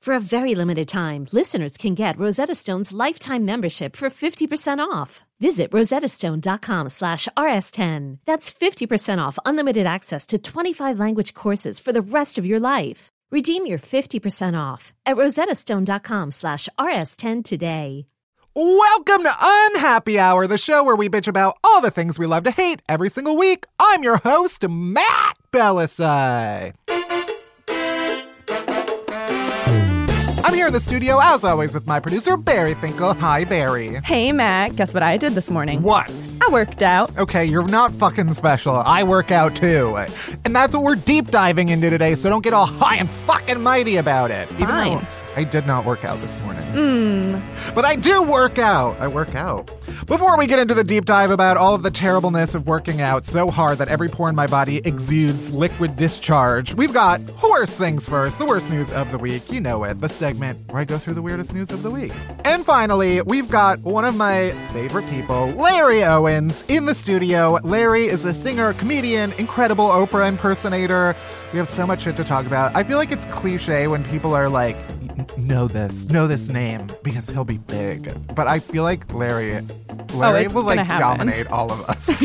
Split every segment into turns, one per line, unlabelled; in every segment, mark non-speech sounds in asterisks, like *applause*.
For a very limited time, listeners can get Rosetta Stone's lifetime membership for 50% off. Visit rosettastone.com slash rs10. That's 50% off unlimited access to 25 language courses for the rest of your life. Redeem your 50% off at rosettastone.com slash rs10 today.
Welcome to Unhappy Hour, the show where we bitch about all the things we love to hate every single week. I'm your host, Matt Bellassai. I'm here in the studio, as always, with my producer, Barry Finkel. Hi, Barry.
Hey, Matt, guess what I did this morning?
What?
I worked out.
Okay, you're not fucking special. I work out too. And that's what we're deep diving into today, so don't get all high and fucking mighty about it. Even
Fine.
though I did not work out this morning.
Mm.
But I do work out. I work out. Before we get into the deep dive about all of the terribleness of working out so hard that every pore in my body exudes liquid discharge, we've got worst things first, the worst news of the week. You know it, the segment where I go through the weirdest news of the week. And finally, we've got one of my favorite people, Larry Owens, in the studio. Larry is a singer, comedian, incredible Oprah impersonator. We have so much shit to talk about. I feel like it's cliche when people are like, know this, know this name because he'll be big. But I feel like Larry, Larry
it's
will like
happen.
dominate all of us.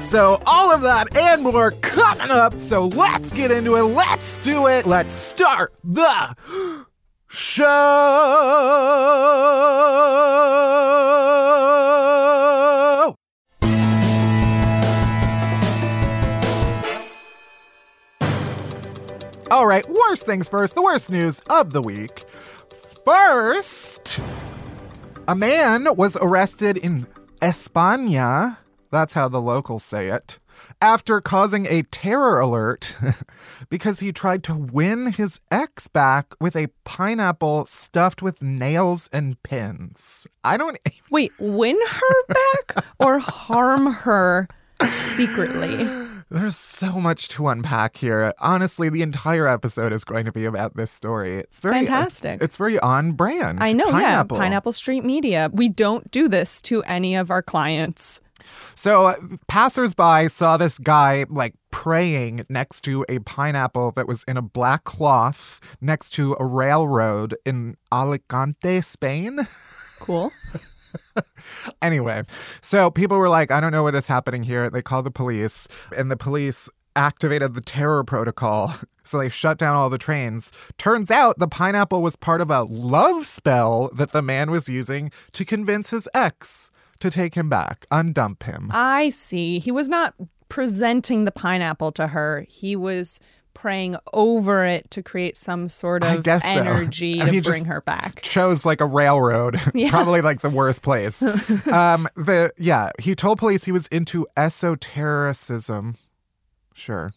*laughs* so all of that and more coming up. So let's get into it. Let's do it. Let's start the *gasps* show. All right, worst things first, the worst news of the week. First, a man was arrested in España, that's how the locals say it, after causing a terror alert *laughs* because he tried to win his ex back with a pineapple stuffed with nails and pins. I don't *laughs*
Wait, win her back or harm her secretly?
There's so much to unpack here. Honestly, the entire episode is going to be about this story. It's very
Fantastic.
It's very on brand.
I know,
Pineapple.
yeah. Pineapple Street Media. We don't do this to any of our clients.
So, uh, passersby saw this guy like praying next to a pineapple that was in a black cloth next to a railroad in Alicante, Spain.
Cool. *laughs* *laughs*
Anyway, so people were like, I don't know what is happening here. They called the police, and the police activated the terror protocol. *laughs* So they shut down all the trains. Turns out the pineapple was part of a love spell that the man was using to convince his ex to take him back, undump him.
I see. He was not presenting the pineapple to her. He was praying over it to create some sort of
so.
energy *laughs*
he
to bring her back.
chose like a railroad, *laughs*
Yeah.
probably like the worst place. *laughs* um, the yeah, he told police he was into esotericism, sure,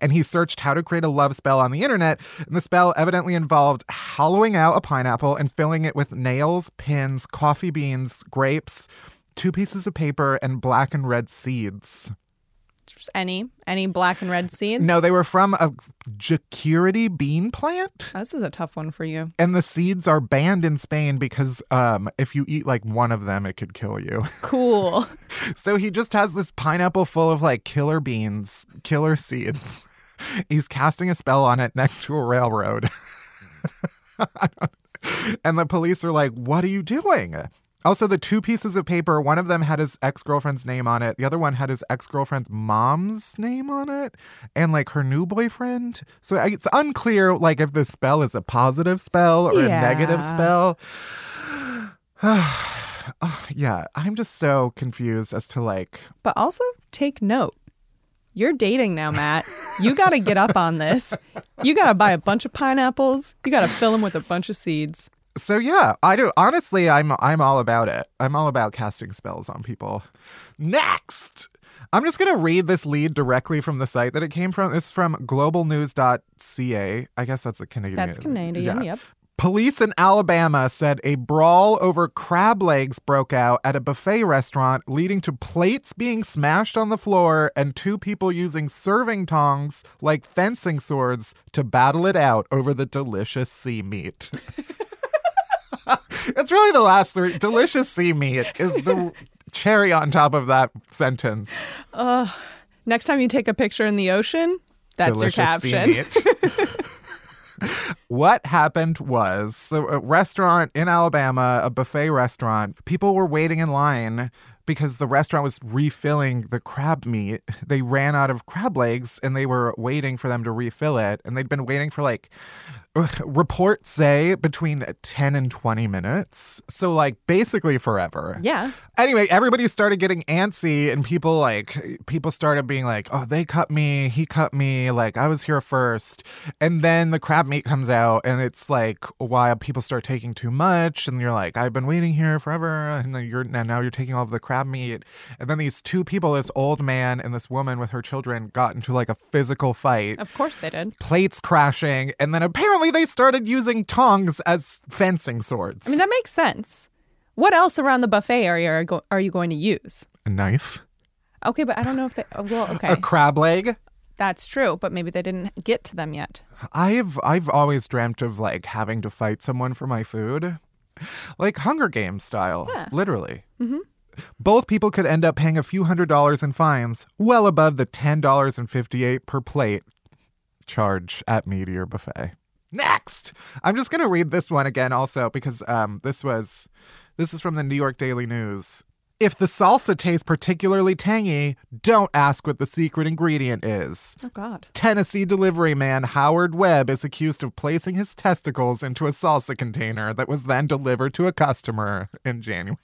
and he searched how to create a love spell on the internet. And the spell evidently involved hollowing out a pineapple and filling it with nails, pins, coffee beans, grapes, two pieces of paper, and black and red seeds.
Just any any black and red seeds?
No, they were from a jequirity bean plant.
This is a tough one for you.
And the seeds are banned in Spain because um, if you eat like one of them, it could kill you. *laughs*
Cool.
so he just has this pineapple full of like killer beans, killer seeds. *laughs* He's casting a spell on it next to a railroad. *laughs* and the police are like, What are you doing? Also, the two pieces of paper, one of them had his ex girlfriend's name on it. The other one had his ex girlfriend's mom's name on it and like her new boyfriend. So it's unclear like if the spell is a positive spell or
Yeah.
a negative spell. *sighs* Yeah, I'm just so confused as to like,
But also take note. You're dating now, Matt. You got to get up on this. You got to buy a bunch of pineapples. You got to fill them with a bunch of seeds.
So yeah, I do honestly I'm I'm all about it. I'm all about casting spells on people. Next. I'm just going to read this lead directly from the site that it came from. It's from globalnews.ca. I guess that's a Canadian.
That's Canadian.
Yeah.
Yep.
Police in Alabama said a brawl over crab legs broke out at a buffet restaurant, leading to plates being smashed on the floor and two people using serving tongs like fencing swords to battle it out over the delicious sea meat. *laughs* it's really the last three. Delicious sea meat is the cherry on top of that sentence.
Next time you take a picture in the ocean, that's
delicious
your caption. *laughs*
what happened was a restaurant in Alabama, a buffet restaurant, people were waiting in line because the restaurant was refilling the crab meat. They ran out of crab legs and they were waiting for them to refill it. And they'd been waiting for like reports say between 10 and 20 minutes. So like basically forever.
Yeah.
Anyway, everybody started getting antsy and people like people started being like, "Oh, they cut me, he cut me, like I was here first. And then the crab meat comes out and it's like why people start taking too much and you're like, "I've been waiting here forever." And then you're and now you're taking all of the crab meat. And then these two people, this old man and this woman with her children got into like a physical fight
Of course they did.
plates crashing, and then apparently they started using tongs as fencing swords.
I mean, that makes sense. What else around the buffet area are, go- are you going to use?
a knife,
Okay, but I don't know if they. oh, Well, *laughs* okay,
a crab leg.
that's true, but maybe they didn't get to them yet.
I've I've always dreamt of like having to fight someone for my food, like Hunger Games style,
Yeah.
literally. Mm-hmm. Both people could end up paying a few hundred dollars in fines, well above the ten dollars and fifty eight per plate charge at Meteor Buffet. Next, I'm just gonna read this one again, also because um this was this is from the New York Daily News. If the salsa tastes particularly tangy, don't ask what the secret ingredient is.
Oh God.
Tennessee delivery man Howard Webb is accused of placing his testicles into a salsa container that was then delivered to a customer in January.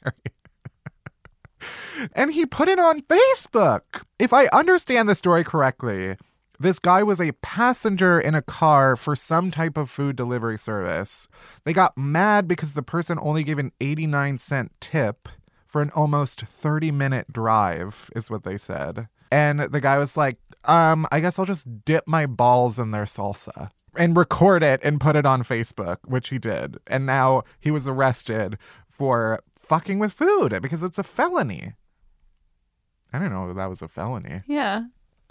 *laughs* and he put it on Facebook. If I understand the story correctly, this guy was a passenger in a car for some type of food delivery service. They got mad because the person only gave an 89 cent tip for an almost 30 minute drive, is what they said. And the guy was like, um, I guess I'll just dip my balls in their salsa and record it and put it on Facebook, which he did. And now he was arrested for fucking with food because it's a felony. I don't know if that was a felony.
Yeah.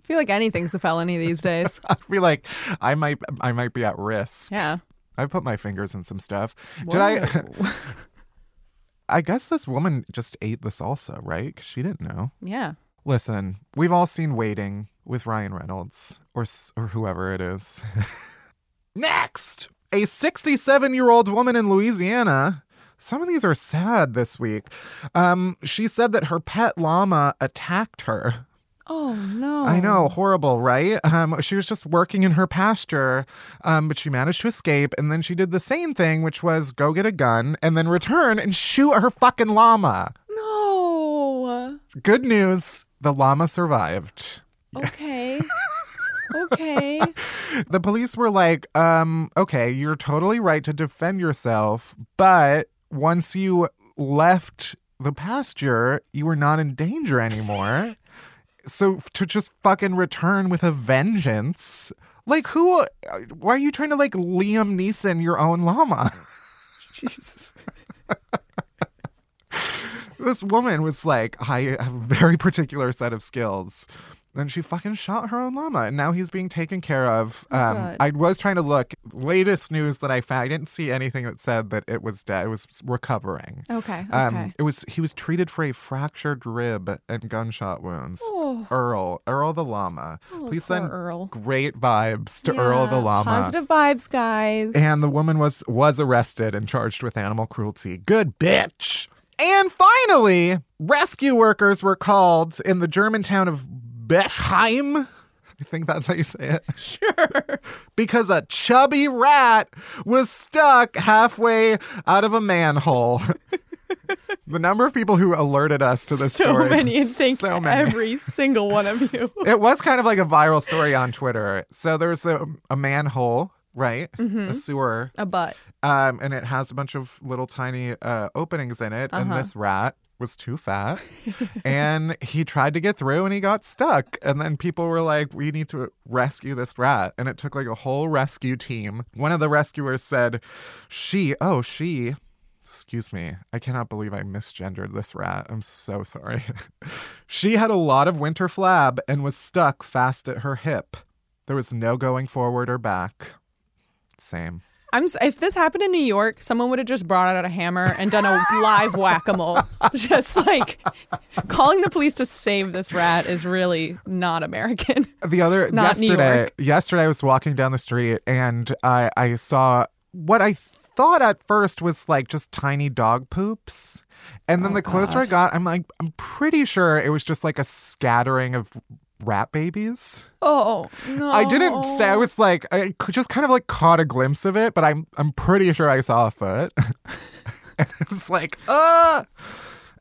I feel like anything's a felony these days. *laughs*
I feel like I might I might be at risk.
Yeah.
I put my fingers in some stuff. Did I *laughs* I guess this woman just ate the salsa, right? 'Cause she didn't know.
yeah.
Listen, we've all seen Waiting with Ryan Reynolds or or whoever it is. *laughs* Next, a 67-year-old woman in Louisiana. Some of these are sad this week. Um, she said that her pet llama attacked her.
Oh no.
I know, horrible, right? Um, she was just working in her pasture, um, but she managed to escape, and then she did the same thing, which was go get a gun and then return and shoot her fucking llama.
No.
Good news, the llama survived.
Okay. *laughs* okay.
The police were like, um, okay, you're totally right to defend yourself, but once you left the pasture, you were not in danger anymore. So to just fucking return with a vengeance. Like who? uh, Why are you trying to like Liam Neeson your own llama? *laughs*
Jesus. *laughs*
this woman was like, I have a very particular set of skills. And she fucking shot her own llama, and now he's being taken care of. Um,
God.
I was trying to look. Latest news that I found, I didn't see anything that said that it was dead. It was recovering.
Okay. Okay.
Um, it was he was treated for a fractured rib and gunshot wounds.
Oh.
Earl, Earl the llama.
Oh,
Please send
Earl.
great vibes to Earl the llama.
Positive vibes, guys.
And the woman was was arrested and charged with animal cruelty. Good bitch. And finally, rescue workers were called in the German town of Bechheim. I think that's how you say it. *laughs*
sure.
Because a chubby rat was stuck halfway out of a manhole. *laughs* the number of people who alerted us to this story.
so
story.
many. and Thank
so many.
every single one of you. *laughs*
it was kind of like a viral story on Twitter. So there was a, manhole, right?
Mm-hmm.
A sewer
A butt.
um, and it has a bunch of little tiny uh, openings in it. And
Uh-huh.
this rat was too fat, and he tried to get through, and he got stuck. And then people were like, "We need to rescue this rat," and it took like a whole rescue team. One of the rescuers said, "She, oh she." Excuse me. I cannot believe I misgendered this rat. I'm so sorry. *laughs* she had a lot of winter flab and was stuck fast at her hip. There was no going forward or back. Same.
I'm if this happened in New York, someone would have just brought out a hammer and done a live *laughs* whack-a-mole. just like calling the police to save this rat is really not American.
the other
Not
yesterday yesterday I was walking down the street and I I saw what I thought at first was like just tiny dog poops. And then
Oh,
the closer I got, I'm like I'm pretty sure it was just like a scattering of rat babies.
Oh no!
I didn't say I was like I just kind of like caught a glimpse of it, but I'm I'm pretty sure I saw a foot. *laughs* and it was like, uh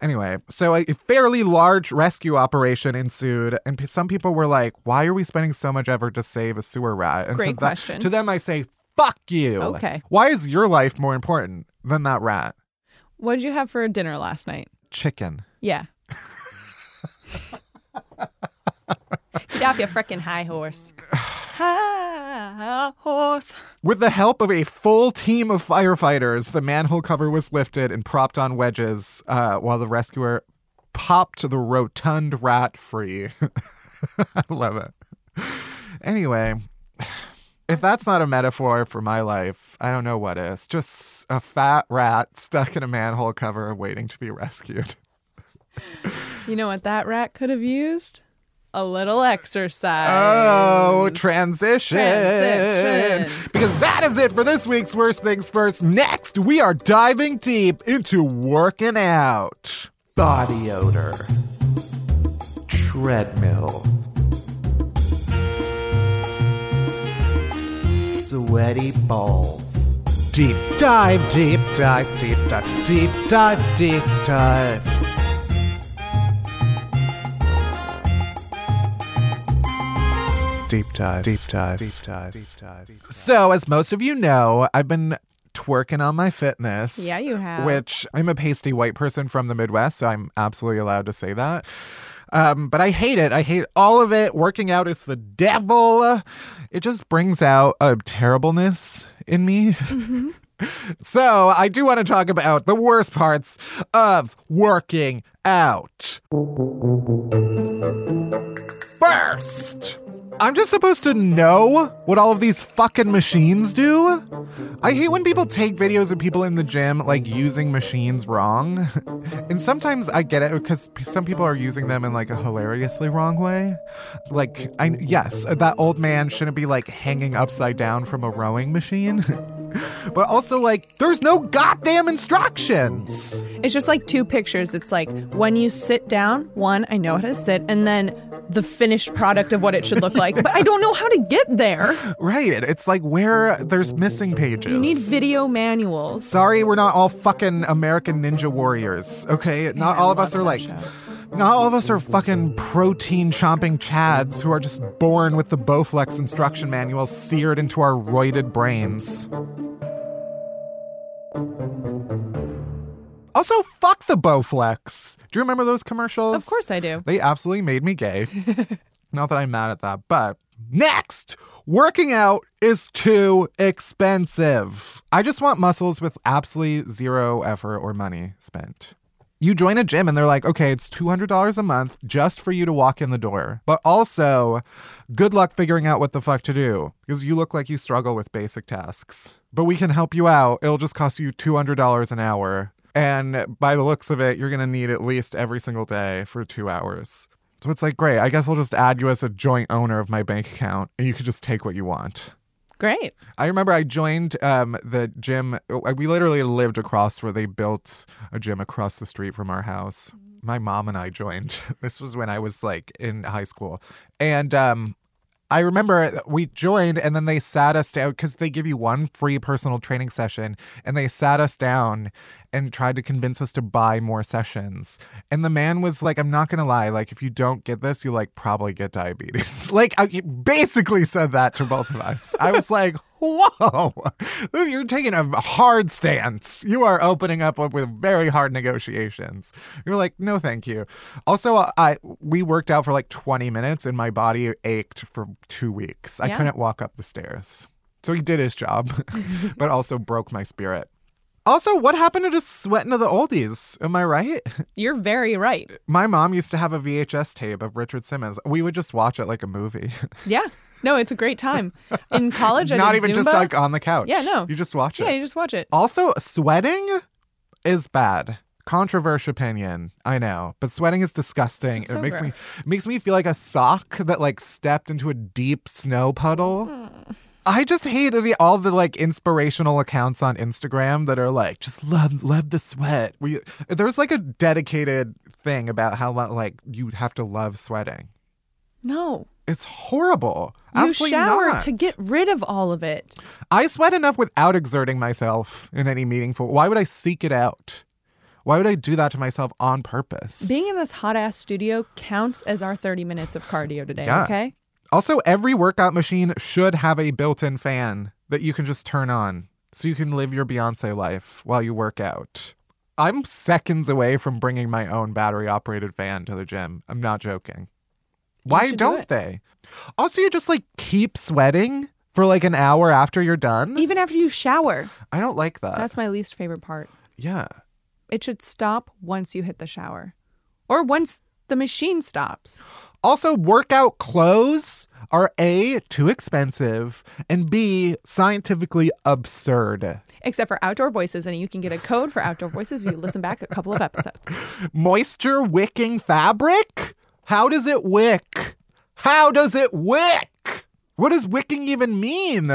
Anyway, so a fairly large rescue operation ensued, and p- some people were like, "Why are we spending so much effort to save a sewer rat?" And
Great
to that-
question.
to them, I say, "Fuck you."
Okay.
Why is your life more important than that rat?
What did you have for dinner last night?
Chicken.
Yeah. Get off your frickin' high horse. *sighs* high horse.
With the help of a full team of firefighters, the manhole cover was lifted and propped on wedges uh, while the rescuer popped the rotund rat free. *laughs* I love it. Anyway, if that's not a metaphor for my life, I don't know what is. Just a fat rat stuck in a manhole cover waiting to be rescued.
You know what that rat could have used? A little oh, exercise.
Oh, transition.
Transition.
Because that is it for this week's Worst Things First. Next, we are diving deep into working out. Body odor. Treadmill. Sweaty balls. Deep dive, deep dive, deep dive, deep dive, deep dive. Deep dive, deep dive, deep dive, deep dive. So, as most of you know, I've been twerking on my fitness.
Yeah, you have.
Which I'm a pasty white person from the Midwest, so I'm absolutely allowed to say that. Um, but I hate it. I hate all of it. Working out is the devil. It just brings out a terribleness in me. *laughs* So, I do want to talk about the worst parts of working out. First, I'm just supposed to know what all of these fucking machines do. I hate when people take videos of people in the gym like using machines wrong. *laughs* and sometimes I get it because some people are using them in like a hilariously wrong way. Like, I yes, that old man shouldn't be like hanging upside down from a rowing machine. *laughs* but also like there's no goddamn instructions.
It's just like two pictures. It's like when you sit down, one, I know how to sit, and then the finished product of what it should look like. But I don't know how to get there.
Right. It's like where there's missing pages.
You need video manuals.
Sorry, we're not all fucking American Ninja Warriors, okay? Not all of us are like.
show.
Not all of us are fucking protein chomping chads who are just born with the Bowflex instruction manual seared into our roided brains. Also, fuck the Bowflex. Do you remember those commercials?
Of course I do.
They absolutely made me gay. *laughs* Not that I'm mad at that, but next, working out is too expensive. I just want muscles with absolutely zero effort or money spent. You join a gym and they're like, okay, it's $200 a month just for you to walk in the door. But also, good luck figuring out what the fuck to do because you look like you struggle with basic tasks. But we can help you out. It'll just cost you $200 an hour. And by the looks of it, you're going to need at least every single day for two hours. So it's like, great, I guess I'll just add you as a joint owner of my bank account and you can just take what you want.
Great.
I remember I joined um, the gym. We literally lived across where they built a gym across the street from our house. My mom and I joined. *laughs* This was when I was like in high school. And um, I remember we joined and then they sat us down because they give you one free personal training session and they sat us down and tried to convince us to buy more sessions. And the man was like, I'm not going to lie. Like, if you don't get this, you like probably get diabetes. *laughs* like, I he basically said that to both of us. I was like, whoa, you're taking a hard stance. You are opening up with very hard negotiations. You're like, no, thank you. Also, I we worked out for like 20 minutes and my body ached for two weeks. I couldn't walk up the stairs. So he did his job, *laughs* but also broke my spirit. Also, what happened to just sweating to the oldies? Am I right? *laughs*
You're very right.
My mom used to have a VHS tape of Richard Simmons. We would just watch it like a movie. *laughs*
Yeah. No, it's a great time. In college, I
Not even just like on the couch.
Yeah, no.
You just watch it.
Yeah, you just watch it.
Also, sweating is bad. Controversial opinion, I know, but sweating is disgusting.
It's
it
so
makes me it makes me feel like a sock that like stepped into a deep snow puddle.
Hmm.
I just hate the all the like inspirational accounts on Instagram that are like just love love the sweat. We there's like a dedicated thing about how like you have to love sweating.
No.
It's horrible.
You
Absolutely
shower
not.
to get rid of all of it.
I sweat enough without exerting myself in any meaningful. Why would I seek it out? Why would I do that to myself on purpose?
Being in this hot ass studio counts as our 30 minutes of cardio today,
Yeah.
okay?
Also, every workout machine should have a built-in fan that you can just turn on, so you can live your Beyonce life while you work out. I'm seconds away from bringing my own battery-operated fan to the gym. I'm not joking. Why
do
don't
it.
they? Also, you just like keep sweating for like an hour after you're done.
Even after you shower.
I don't like that.
That's my least favorite part.
yeah.
It should stop once you hit the shower or once the machine stops.
Also, workout clothes are A, too expensive, and B, scientifically absurd.
Except for outdoor voices, and you can get a code for outdoor voices if you listen back a couple of episodes.
Moisture wicking fabric? How does it wick? How does it wick? What does wicking even mean?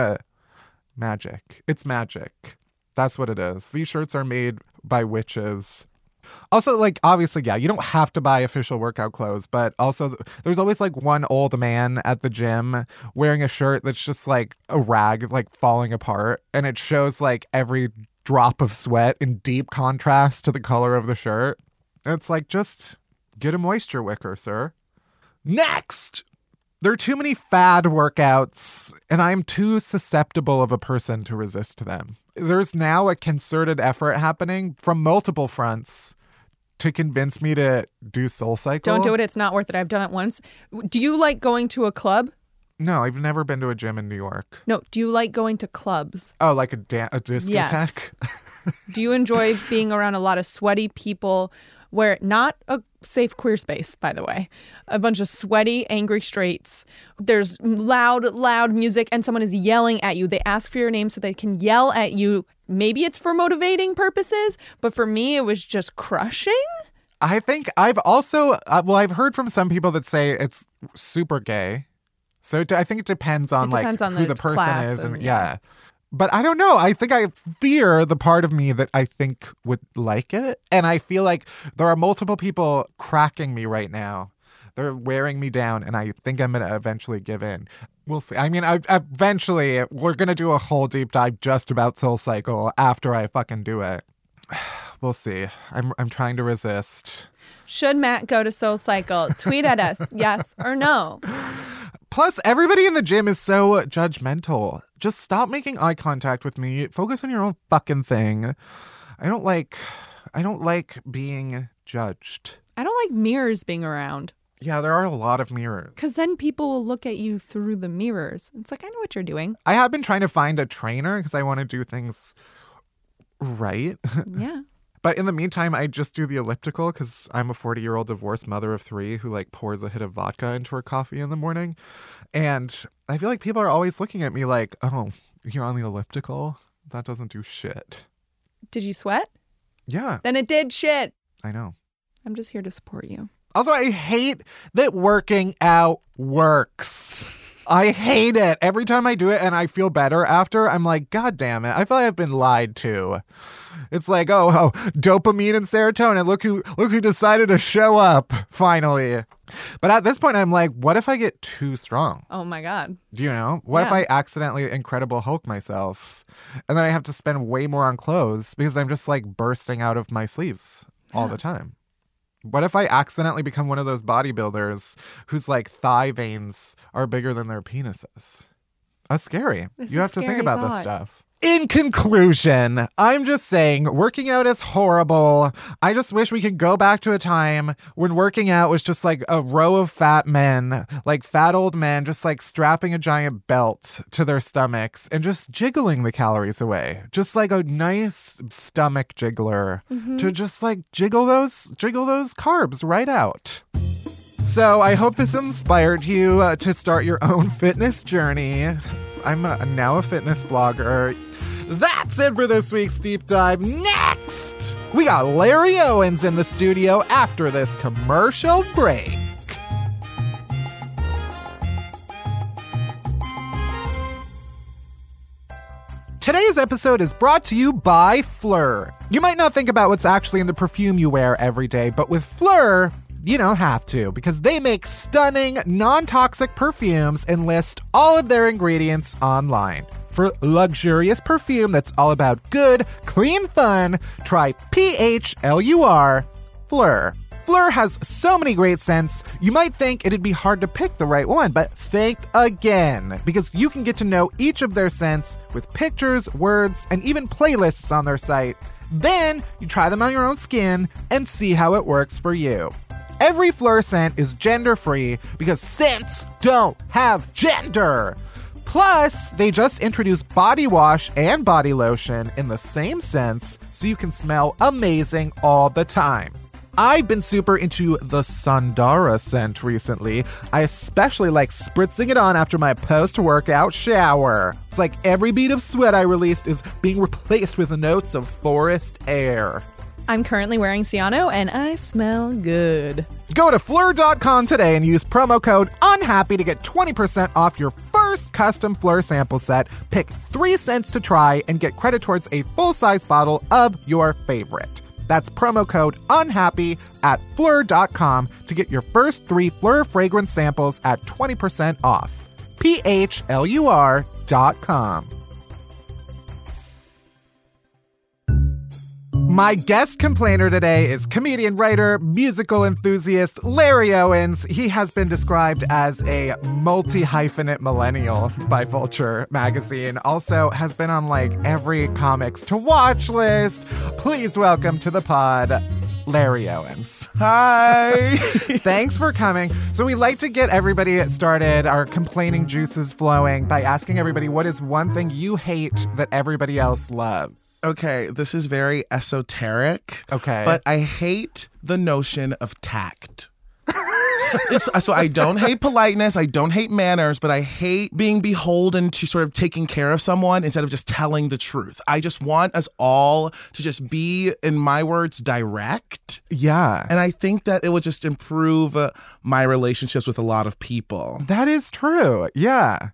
Magic. It's magic. That's what it is. These shirts are made by witches. Also, like, obviously, yeah, you don't have to buy official workout clothes, but also there's always like one old man at the gym wearing a shirt that's just like a rag, like falling apart, and it shows like every drop of sweat in deep contrast to the color of the shirt. It's like, just get a moisture wicker, sir. Next! There are too many fad workouts, and I'm too susceptible of a person to resist them. There's now a concerted effort happening from multiple fronts to convince me to do Soul Cycle.
Don't do it. It's not worth it. I've done it once. Do you like going to a club?
No, I've never been to a gym in New York.
No. Do you like going to clubs?
Oh, like a, da- a discotheque?
Yes. *laughs* Do you enjoy being around a lot of sweaty people where not a safe queer space, by the way, a bunch of sweaty, angry straights. There's loud, loud music, and someone is yelling at you. They ask for your name so they can yell at you. Maybe it's for motivating purposes, but for me, it was just crushing.
I think I've also, uh, well, I've heard from some people that say it's super gay. So it, I think it depends on
It depends
like
on
who
the
the person is, and
and-
yeah. But I don't know. I think I fear the part of me that I think would like it, and I feel like there are multiple people cracking me right now. They're wearing me down, and I think I'm gonna eventually give in. We'll see. I mean, I, eventually we're gonna do a whole deep dive just about Soul Cycle after I fucking do it. *sighs* We'll see. I'm I'm trying to resist.
Should Matt go to Soul Cycle? Tweet at us, *laughs* yes or no.
Plus, everybody in the gym is so judgmental. Just stop making eye contact with me. Focus on your own fucking thing. I don't like. I don't like being judged.
I don't like mirrors being around
Yeah, there are a lot of mirrors.
because then people will look at you through the mirrors. It's like, I know what you're doing.
I have been trying to find a trainer because I want to do things right. *laughs*
Yeah.
But in the meantime, I just do the elliptical because I'm a 40 year old divorced mother of three who like pours a hit of vodka into her coffee in the morning. And I feel like people are always looking at me like, oh, you're on the elliptical? That doesn't do shit.
Did you sweat?
Yeah,
Then it did shit.
I know.
I'm just here to support you.
Also, I hate that working out works. I hate it. Every time I do it and I feel better after, I'm like, God damn it. I feel like I've been lied to. It's like, oh, oh, dopamine and serotonin. Look who look who decided to show up finally. But at this point I'm like, what if I get too strong?
Oh my God.
Do you know? What if I accidentally incredible Hulk myself? And then I have to spend way more on clothes because I'm just like bursting out of my sleeves all the time. What if I accidentally become one of those bodybuilders whose like thigh veins are bigger than their penises? That's scary.
It's
you have to think about this stuff. In conclusion, I'm just saying working out is horrible. I just wish we could go back to a time when working out was just like a row of fat men, like fat old men, just like strapping a giant belt to their stomachs and just jiggling the calories away. Just like a nice stomach jiggler to just like jiggle those jiggle those carbs right out. So I hope this inspired you uh, to start your own fitness journey. I'm uh now a fitness blogger. That's it for this week's deep dive. Next, we got Larry Owens in the studio after this commercial break. Today's episode is brought to you by PHLUR. You might not think about what's actually in the perfume you wear every day, but with PHLUR, you don't have to because they make stunning, non toxic perfumes and list all of their ingredients online. For luxurious perfume that's all about good, clean fun, try PHLUR Fleur. PHLUR has so many great scents, you might think it'd be hard to pick the right one, but think again, because you can get to know each of their scents with pictures, words, and even playlists on their site. Then you try them on your own skin and see how it works for you. Every PHLUR scent is gender free because scents don't have gender. Plus, they just introduced body wash and body lotion in the same scents so you can smell amazing all the time. I've been super into the Sandara scent recently. I especially like spritzing it on after my post workout shower. It's like every bead of sweat I released is being replaced with notes of forest air.
I'm currently wearing Ciano and I smell good.
Go to PHLUR.com today and use promo code UNHAPPY to get 20% off your first custom PHLUR sample set. Pick three cents to try and get credit towards a full size bottle of your favorite. That's promo code UNHAPPY at PHLUR.com to get your first three PHLUR fragrance samples at 20% off. P H L U R My guest complainer today is comedian, writer, musical enthusiast Larry Owens. He has been described as a multi hyphenate millennial by Vulture magazine. Also, has been on like every comics to watch list. Please welcome to the pod, Larry Owens.
Hi. *laughs*
Thanks for coming. So, we like to get everybody started, our complaining juices flowing, by asking everybody what is one thing you hate that everybody else loves?
Okay, this is very esoteric.
Okay.
But I hate the notion of tact. It's, so I don't hate politeness, I don't hate manners, but I hate being beholden to sort of taking care of someone instead of just telling the truth. I just want us all to just be, in my words, direct.
Yeah.
And I think that it would just improve uh, my relationships with a lot of people.
That is true. Yeah.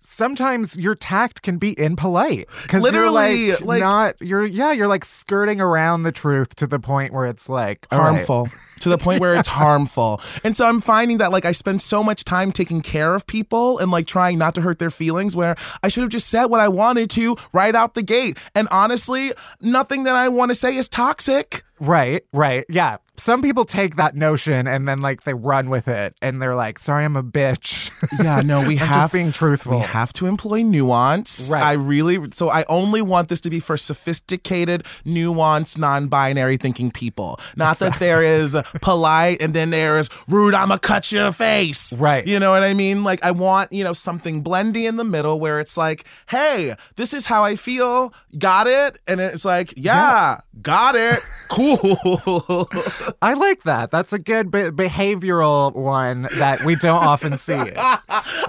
Sometimes your tact can be impolite because you're
Literally,
like,
like-
not you're yeah you're like skirting around the truth to the point where it's like all right.
harmful to the point where it's *laughs* harmful. And so I'm finding that like I spend so much time taking care of people and like trying not to hurt their feelings where I should have just said what I wanted to right out the gate. And honestly, nothing that I want to say is toxic.
Right, right, yeah. Some people take that notion and then like they run with it and they're like, sorry, I'm a bitch.
Yeah, no, we *laughs* have
just being truthful.
We have to employ nuance.
Right.
I really so I only want this to be for sophisticated, nuanced, non-binary thinking people. Not that there is polite and then there is rude, I'ma cut your face.
Right.
You know what I mean? Like I want, you know, something blendy in the middle where it's like, hey, this is how I feel. Got it? And it's like, yeah, got it. Cool. *laughs* *laughs*
I like that. That's a good be- behavioral one that we don't often see. *laughs*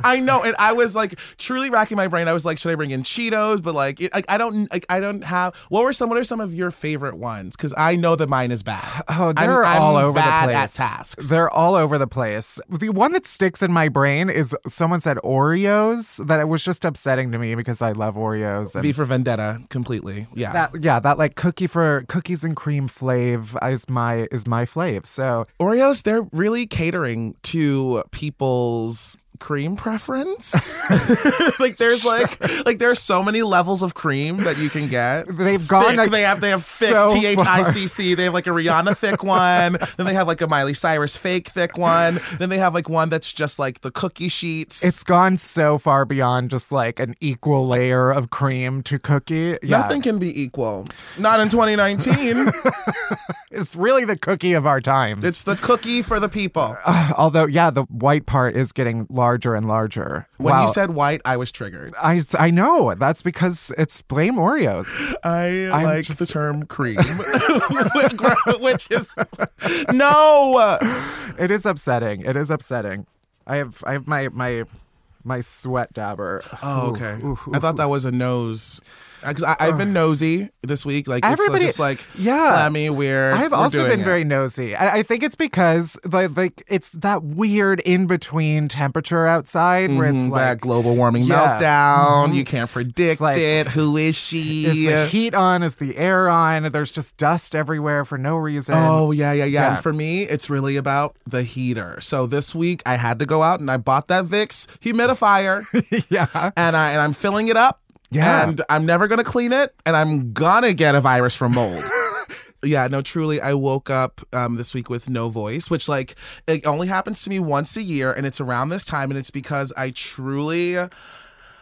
I know, and I was like truly racking my brain. I was like, should I bring in Cheetos? But like, it, like I don't, like I don't have. What were some? What are some of your favorite ones? Because I know that mine is bad. *sighs*
Oh, they're
I'm,
all
I'm
over the place.
Tasks.
They're all over the place. The one that sticks in my brain is someone said Oreos. That it was just upsetting to me because I love Oreos. And
V for Vendetta, completely. Yeah.
that, yeah, that like cookie for cookies and cream flav is my is my flav. So
Oreos, they're really catering to people's cream preference. *laughs* like there's like like there's so many levels of cream that you can get.
they've gone.
Thick.
like,
they have they have thick
so
T H I. C C. They have like a Rihanna thick one. then they have like a Miley Cyrus fake thick one. Then they have like one that's just like the cookie sheets.
It's gone so far beyond just like an equal layer of cream to cookie. Yeah,
Nothing can be equal. Not in 2019. *laughs*
it's really the cookie of our times.
it's the cookie for the people.
Uh, although, yeah, the white part is getting larger and larger.
When
wow.
you said white, I was triggered.
I, I know that's because it's blame Oreos.
I
I'm
like
just-
the term cream, *laughs* *laughs* which is no.
It is upsetting. It is upsetting. I have I have my my my sweat dabber.
Oh, okay.
ooh, ooh,
I thought that was a nose. Because I've been nosy this week. Like
Everybody-
it's just like
yeah.
clammy, weird.
I've also been
it.
very nosy. I, I think it's because like, like it's that weird in between temperature outside where it's
Mhm, that
like
global warming
Yeah.
meltdown. You can't predict
like-
it. Who is she?
is the heat on? Is the air on? There's just dust everywhere for no reason.
Oh yeah, yeah, yeah,
Yeah.
And for me, it's really about the heater. So this week I had to go out and I bought that Vicks humidifier, *laughs*
yeah.
and I and I'm filling it up.
Yeah.
And I'm never gonna clean it, and I'm gonna get a virus from mold. *laughs* Yeah, no, truly, I woke up um, this week with no voice, which like it only happens to me once a year, and it's around this time, and it's because I truly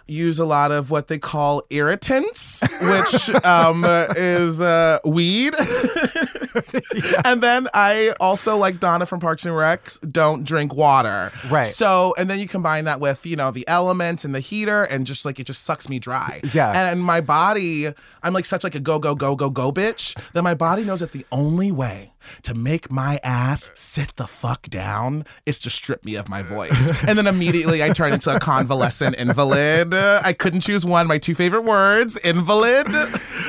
use a lot of what they call irritants, *laughs* which um, is uh, weed. *laughs* *laughs* And then I also, like Donna from Parks and Recs, don't drink water.
Right.
So, and then you combine that with, you know, the elements and the heater, and just like it just sucks me dry.
Yeah.
And my body, I'm like such like a go, go, go, go, go bitch that my body knows that the only way to make my ass sit the fuck down is to strip me of my voice. *laughs* and then immediately I turn into a convalescent invalid. Uh, I couldn't choose one. My two favorite words, invalid. *laughs*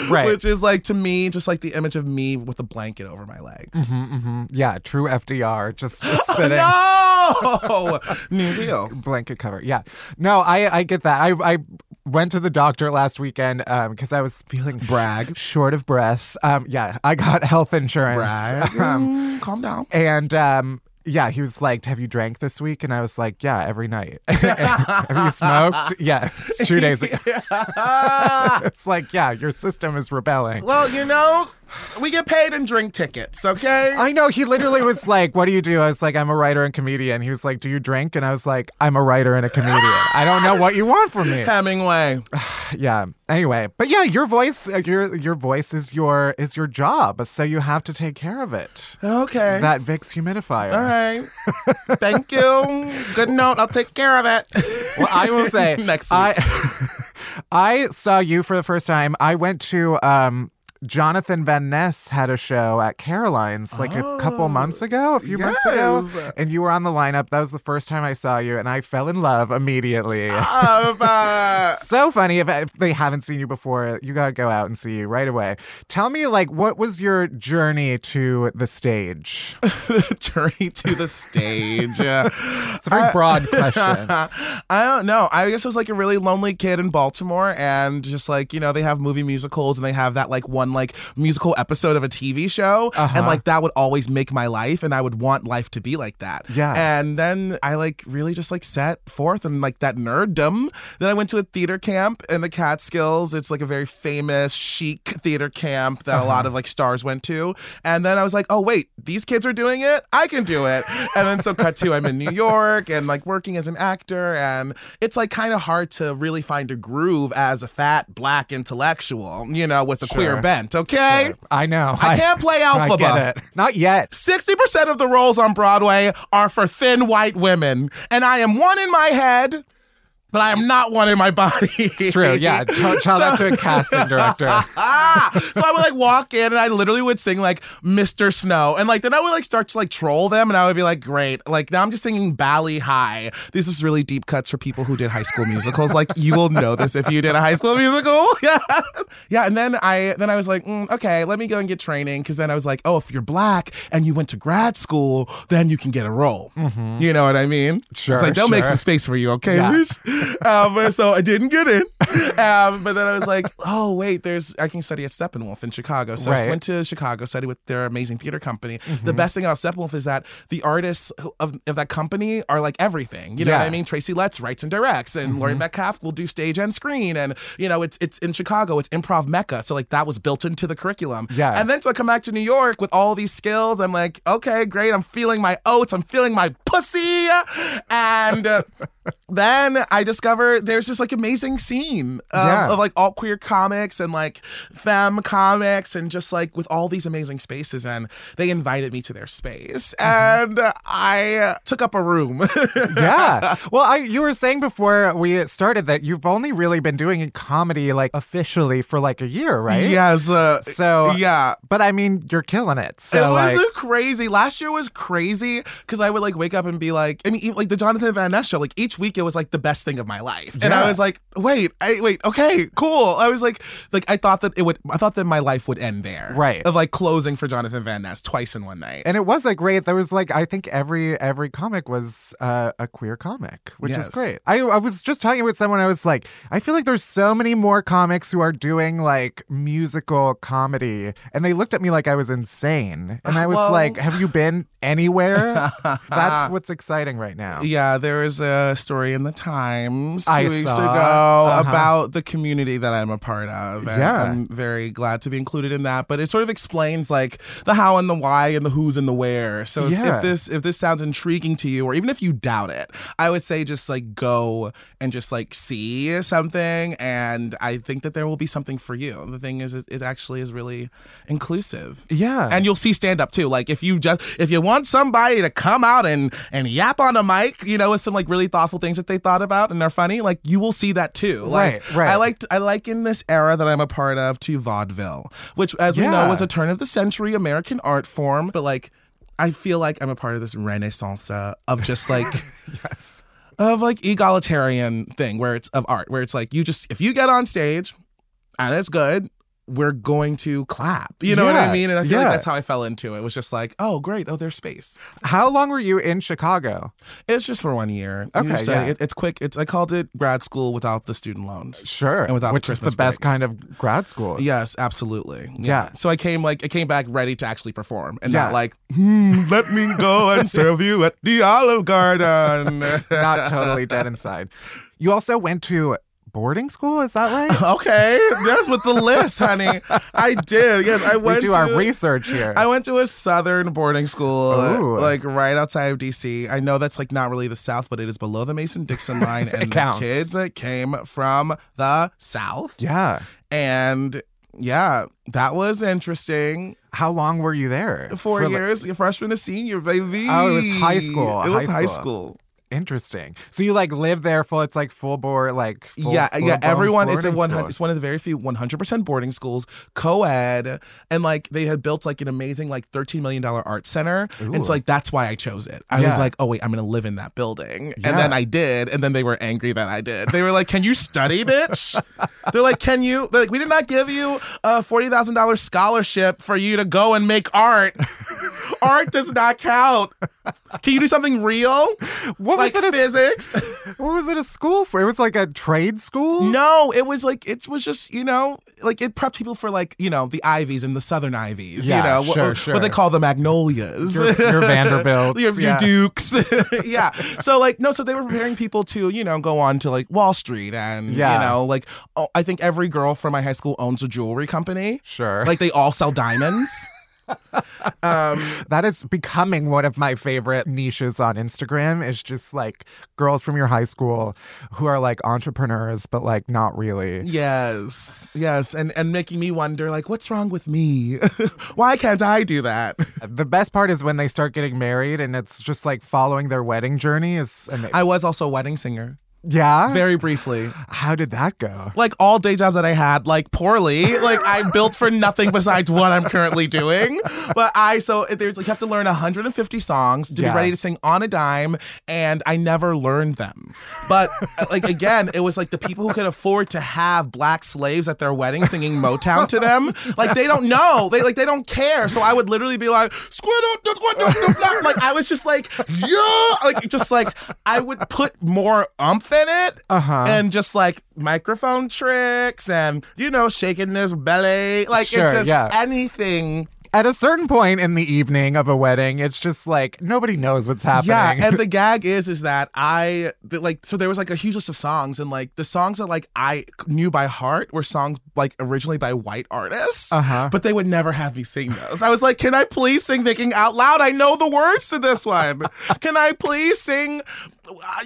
Right.
Which is like to me, just like the image of me with a blanket over my legs.
hmm Yeah, true FDR, just, just *laughs* sitting.
No! New deal.
blanket cover. Yeah. No, I I get that. I I went to the doctor last weekend um because I was feeling
Brag.
short of breath. Um yeah, I got health insurance.
Brag. *laughs*
Um,
Mm, calm down.
and um yeah, he was like, "Have you drank this week?" And I was like, "Yeah, every night." *laughs* Have you smoked? *laughs* Yes, two days ago. *laughs* it's like, yeah, your system is rebelling.
Well, you know, we get paid in drink tickets, okay?
I know. He literally was like, "What do you do?" I was like, "I'm a writer and comedian." He was like, "Do you drink?" And I was like, "I'm a writer and a comedian. I don't know what you want from me."
Hemingway. *sighs*
yeah anyway but yeah your voice uh, your your voice is your is your job so you have to take care of it
Okay.
that vicks humidifier
All right. Thank you. Good note. I'll take care of it.
well i will say *laughs*
Next week.
i *laughs* i saw you for the first time i went to um Jonathan Van Ness had a show at Caroline's like a couple months ago, a few months ago, and you were on the lineup. That was the first time I saw you, and I fell in love immediately.
Uh, *laughs*
so funny if, if they haven't seen you before you got to go out and see you right away tell me like what was your journey to the stage *laughs*
journey to the stage. Uh,
it's a very broad *laughs* question
I don't know. I guess I was like a really lonely kid in Baltimore, and just like you know, they have movie musicals, and they have that like one like musical episode of a TV show,
Uh-huh.
and like that would always make my life, and I would want life to be like that.
Yeah.
And then I like really just like set forth and like that nerddom. Then I went to a theater camp in the Catskills. It's like a very famous chic theater camp that a lot of like stars went to. And then I was like, oh wait, these kids are doing it. I can do it. and then so cut to I'm in New York and like working as an actor, and it's like kind of hard to really find a groove as a fat black intellectual, you know, with a queer
Sure.
Bent. Okay.
I know.
I can't play *laughs*
I
alpha.
get it. Not yet.
60% of the roles on Broadway are for thin white women. And I am one in my head, but I am not one in my body.
It's true. Yeah. Tell, tell that to a casting director. *laughs*
So I would like walk in and I literally would sing like Mr. Snow. And like then I would like start to like troll them and I would be like, great. Like now I'm just singing Bali Ha'i. This is really deep cuts for people who did high school musicals. Like you will know this if you did a high school musical. *laughs* yeah. Yeah. And then I then I was like, mm, okay, let me go and get training. Cause then I was like, oh, if you're black and you went to grad school, then you can get a role. You know what I mean?
Sure,
It's like they'll make some space for you, okay,
Yeah.
Um, so I didn't get in. Um, but then I was like, oh, wait, there's I can study at Steppenwolf in Chicago. So I went to Chicago, studied with their amazing theater company.
Mm-hmm.
The best thing about Steppenwolf is that the artists of, of that company are like everything. You know what
Yeah. Mm-hmm.
I mean? Tracy Letts writes and directs, and Laurie Metcalf will do stage and screen. And, you know, it's it's in Chicago, it's improv mecca. So, like, that was built into the curriculum.
Yeah.
And then so I come back to New York with all these skills. I'm like, okay, great. I'm feeling my oats. I'm feeling my pussy. And uh, *laughs* then I discover there's this like amazing scene of,
Yeah.
of like alt queer comics and like femme comics and just like with all these amazing spaces. And they invited me to their space and uh, I uh, took up a room. *laughs*
yeah. Well, I you were saying before we started that you've only really been doing comedy like officially for like a year, right?
yes. Uh,
So
yeah.
But I mean, you're killing it. So
it was
like,
crazy. Last year was crazy because I would like wake up and be like, I mean, like the Jonathan Van Ness show. Like each week, it was like the best thing of my life, and I was like, wait, I wait, okay, cool. I was like, like I thought that it would. I thought that my life would end there,
Right.
Of like closing for Jonathan Van Ness twice in one night.
and it was like great. There was like I think every every comic was uh, a queer comic, which
Yes.
is great. I I was just talking with someone. I was like, I feel like there's so many more comics who are doing like musical comedy, and they looked at me like I was insane, and I was
Well-
like, Have you been anywhere? *laughs* That's what's exciting right now.
Yeah, there is a story in the Times two
I
weeks
saw.
ago
Uh-huh.
about the community that I'm a part of. And
Yeah.
I'm very glad to be included in that. But it sort of explains like the how and the why and the who's and the where. So if,
Yeah.
if this if this sounds intriguing to you, or even if you doubt it, I would say just like go and just like see something. And I think that there will be something for you. The thing is, it, it actually is really inclusive.
Yeah.
And you'll see stand up too. Like if you just if you want somebody to come out and and yap on a mic, you know, with some like really thoughtful things that they thought about and they're funny, like you will see that too. Like
Right, right.
I liked I like in this era that I'm a part of to vaudeville, which as we know was a turn of the century American art form, but like I feel like I'm a part of this renaissance uh, of just like *laughs*
yes.
of like egalitarian thing where it's of art where it's like you just if you get on stage and it's good we're going to clap you know what i mean and i feel
yeah.
like that's how i fell into it it was just like oh great oh there's space
How long were you in Chicago?
it's just for one year You
Okay,
study-
yeah.
it- it's quick it's i called it grad school without the student loans
Sure.
and without
which
the
is the best
breaks.
kind of grad school.
Yes, absolutely.
Yeah.
So I came like I came back ready to actually perform and
Yeah.
not like, hmm, let me go and *laughs* serve you at the Olive Garden.
Not totally dead inside. You also went to boarding school, is that right? *laughs*
Okay, that's with the list, honey. I did. Yes, I went.
we do
to
our research here.
I went to a southern boarding school,
Ooh.
like right outside of DC. I know that's like not really the South, but it is below the Mason Dixon *laughs* line, and the kids that came from the South.
yeah.
And yeah, that was interesting.
How long were you there?
Four
For,
years, your freshman to senior, baby.
Oh, it was high school,
It was
high
high
school.
school.
Interesting. So you like live there full. It's like full board, like full,
yeah, yeah.
full-blown
Everyone, it's a one.
school.
It's one of the very few 100 percent boarding schools, co-ed, and like they had built like an amazing like 13 million dollar art center, and
Ooh.
so like that's why I chose it. I
Yeah.
was like, oh wait, I'm gonna live in that building,
Yeah.
and then I did, and then they were angry that I did. They were like, can you study, bitch? They're like, can you? They're like, we did not give you a forty thousand dollars scholarship for you to go and make art. art does not count. Can you do something real?
What
like
was it? A,
physics? *laughs*
what was it a school for? It was like a trade school.
no, it was like it was just you know like it prepped people for like you know the Ivies and the Southern Ivies.
Yeah,
you know what-
sure,
what,
sure.
what they call the Magnolias.
Your, your Vanderbilts. *laughs*
your, your dukes *laughs* yeah so like no so they were preparing people to you know go on to like wall street and
Yeah.
you know like oh, i think every girl from my high school owns a jewelry company
Sure.
like they all sell diamonds um
That is becoming one of my favorite niches on Instagram is just like girls from your high school who are like entrepreneurs but like not really.
yes yes and and making me wonder like what's wrong with me? *laughs* Why can't i do that? *laughs*
The best part is when they start getting married and it's just like following their wedding journey is ama-
i was also a wedding singer
Yeah.
very briefly
How did that go?
like all day jobs that I had, like poorly. Like I'm built for nothing besides what I'm currently doing. But I so there's like you have to learn 150 songs to
Yeah.
be ready to sing on a dime, and I never learned them. But like again, it was like the people who could afford to have black slaves at their wedding singing Motown to them. Like they don't know, they like they don't care. So I would literally be like squid up, squid squid like I was just like yeah, like just like I would put more umph in it
Uh-huh.
and just like microphone tricks and you know shaking this belly like
Sure,
it's just
yeah.
anything
At a certain point in the evening of a wedding, it's just like nobody knows what's happening.
yeah and the *laughs* gag is is that i like so there was like a huge list of songs and like the songs that like i knew by heart were songs like originally by white artists
Uh-huh.
but they would never have me sing those i was like can i please sing thinking out loud i know the words to this one *laughs* can i please sing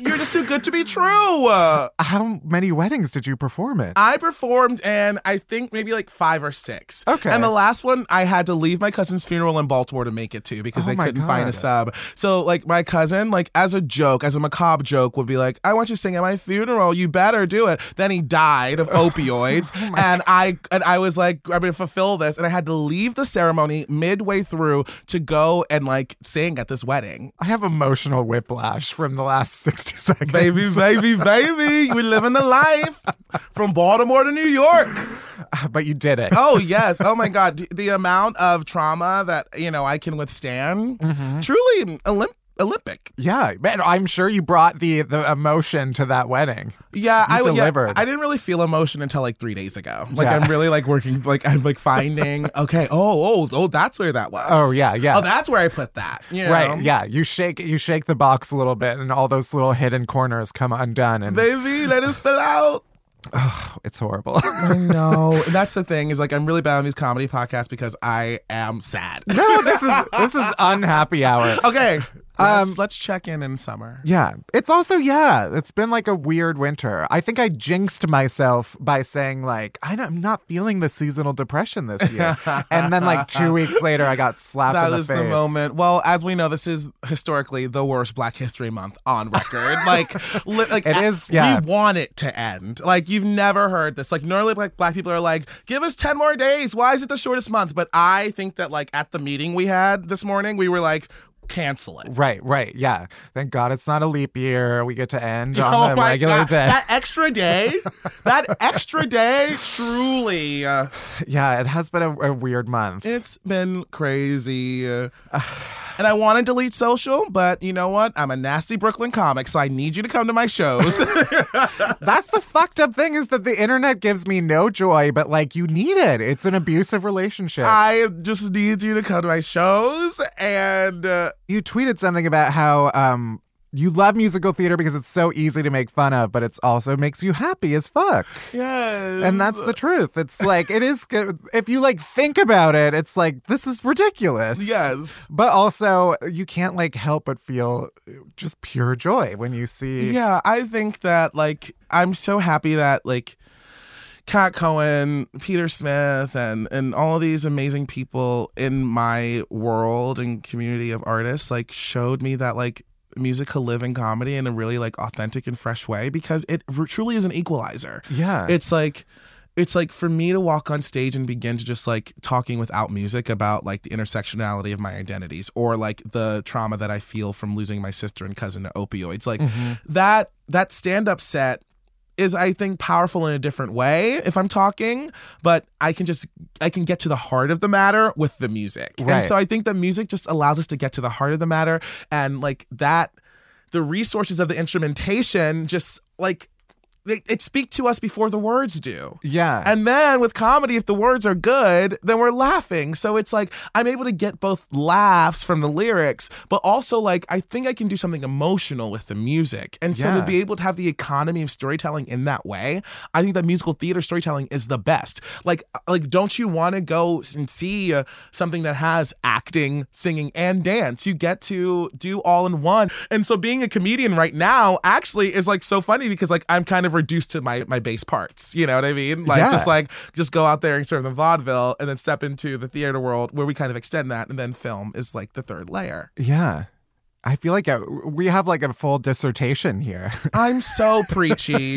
you're just too good to be true uh,
How many weddings did you perform at?
I performed and I think maybe like five or six.
Okay.
And the last one I had to leave my cousin's funeral in Baltimore to make it to because
Oh
they couldn't find a sub. So like my cousin, like as a joke, as a macabre joke, would be like, I want you to sing at my funeral. You better do it. Then he died of *laughs* opioids. *laughs*
Oh
and I and I was like, I'm gonna fulfill this. And I had to leave the ceremony midway through to go and like sing at this wedding.
I have emotional whiplash from the last 60 seconds.
Baby, baby, baby. We're living the life from Baltimore to New York. *laughs*
but you did it.
Oh yes. Oh my God. The- amount of trauma that you know I can withstand,
Mm-hmm.
truly Olymp- Olympic.
Yeah, man, I'm sure you brought the the emotion to that wedding.
Yeah,
You
I yeah,
delivered.
I didn't really feel emotion until like three days ago. Like
Yeah.
I'm really like working. Like I'm like finding. *laughs* Okay. Oh, oh, oh. That's where that was.
Oh, yeah, yeah.
Oh, that's where I put that. you
Right,
know?
yeah. You shake you shake the box a little bit and all those little hidden corners come undone and
Baby, let it spill out. *sighs*
Oh, it's horrible.
I know. *laughs* And that's the thing is like I'm really bad on these comedy podcasts because I am sad.
no, this is this is unhappy hour. *laughs*
okay. Let's,
Um,
let's check in in summer.
Yeah. It's also, yeah, it's been like a weird winter. I think I jinxed myself by saying, like, I'm not feeling the seasonal depression this year. *laughs* and then, like, two weeks later, I got slapped
That
in the
is
face.
the moment. Well, as we know, this is historically the worst Black History Month on record. *laughs* like, li- like
It is, yeah.
We want it to end. Like, you've never heard this. Like, normally, like black people are like, "Give us ten more days. Why is it the shortest month?" But I think that, like, at the meeting we had this morning, we were like, "Cancel it."
Right, right. Yeah. Thank God it's not a leap year. We get to end *laughs*
Oh
on the
my
regular
God.
day.
That extra day, *laughs* that extra day, truly, uh,
yeah, it has been a, a weird month.
it's been crazy. Uh, and I want to delete social, but you know what? I'm a nasty Brooklyn comic, so I need you to come to my shows. *laughs*
That's the fucked up thing is that the internet gives me no joy, but like you need it. It's an abusive relationship.
I just need you to come to my shows, and uh,
you tweeted something about how um you love musical theater because it's so easy to make fun of, but it also makes you happy as fuck.
yes,
And that's the truth. It's like it is good- if you like think about it, it's like this is ridiculous.
yes.
But also you can't like help but feel just pure joy when you see
Yeah, I think that like I'm so happy that like Kat Cohen, Peter Smith, and and all these amazing people in my world and community of artists like showed me that like music could live in comedy in a really like authentic and fresh way because it truly is an equalizer.
Yeah.
It's like it's like for me to walk on stage and begin to just like talking without music about like the intersectionality of my identities or like the trauma that I feel from losing my sister and cousin to opioids. Like
Mm-hmm.
that that stand up set is I think powerful in a different way if I'm talking, but I can just I can get to the heart of the matter with the music.
Right.
And so I think the music just allows us to get to the heart of the matter and like that the resources of the instrumentation just like it, it speak to us before the words do.
Yeah.
And then with comedy, if the words are good, then we're laughing. So it's like I'm able to get both laughs from the lyrics, but also like I think I can do something emotional with the music. And so
Yeah.
to be able to have the economy of storytelling in that way, I think that musical theater storytelling is the best. Like like don't you want to go and see uh, something that has acting, singing and dance? You get to do all in one. And so being a comedian right now actually is like so funny because like I'm kind of reduced to my my bass parts. You know what I mean? Like
Yeah.
just like just go out there and serve the vaudeville and then step into the theater world where we kind of extend that and then film is like the third layer.
yeah. I feel like uh we have like a full dissertation here. *laughs*
I'm so preachy.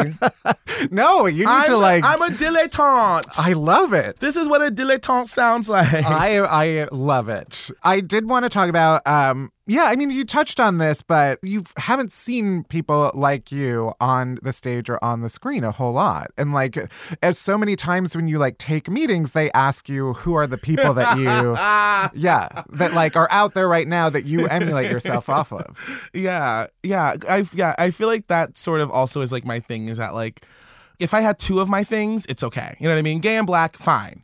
no, you need
I'm,
to like.
I'm a dilettante.
I love it.
this is what a dilettante sounds like.
I I love it. I did want to talk about um yeah, I mean you touched on this, but you haven't seen people like you on the stage or on the screen a whole lot. And like as so many times when you like take meetings, they ask you who are the people that you *laughs* Yeah, that like are out there right now that you emulate yourself *laughs* off of.
yeah yeah i yeah i feel like that sort of also is like my thing is that like if i had two of my things it's okay you know what i mean gay and black fine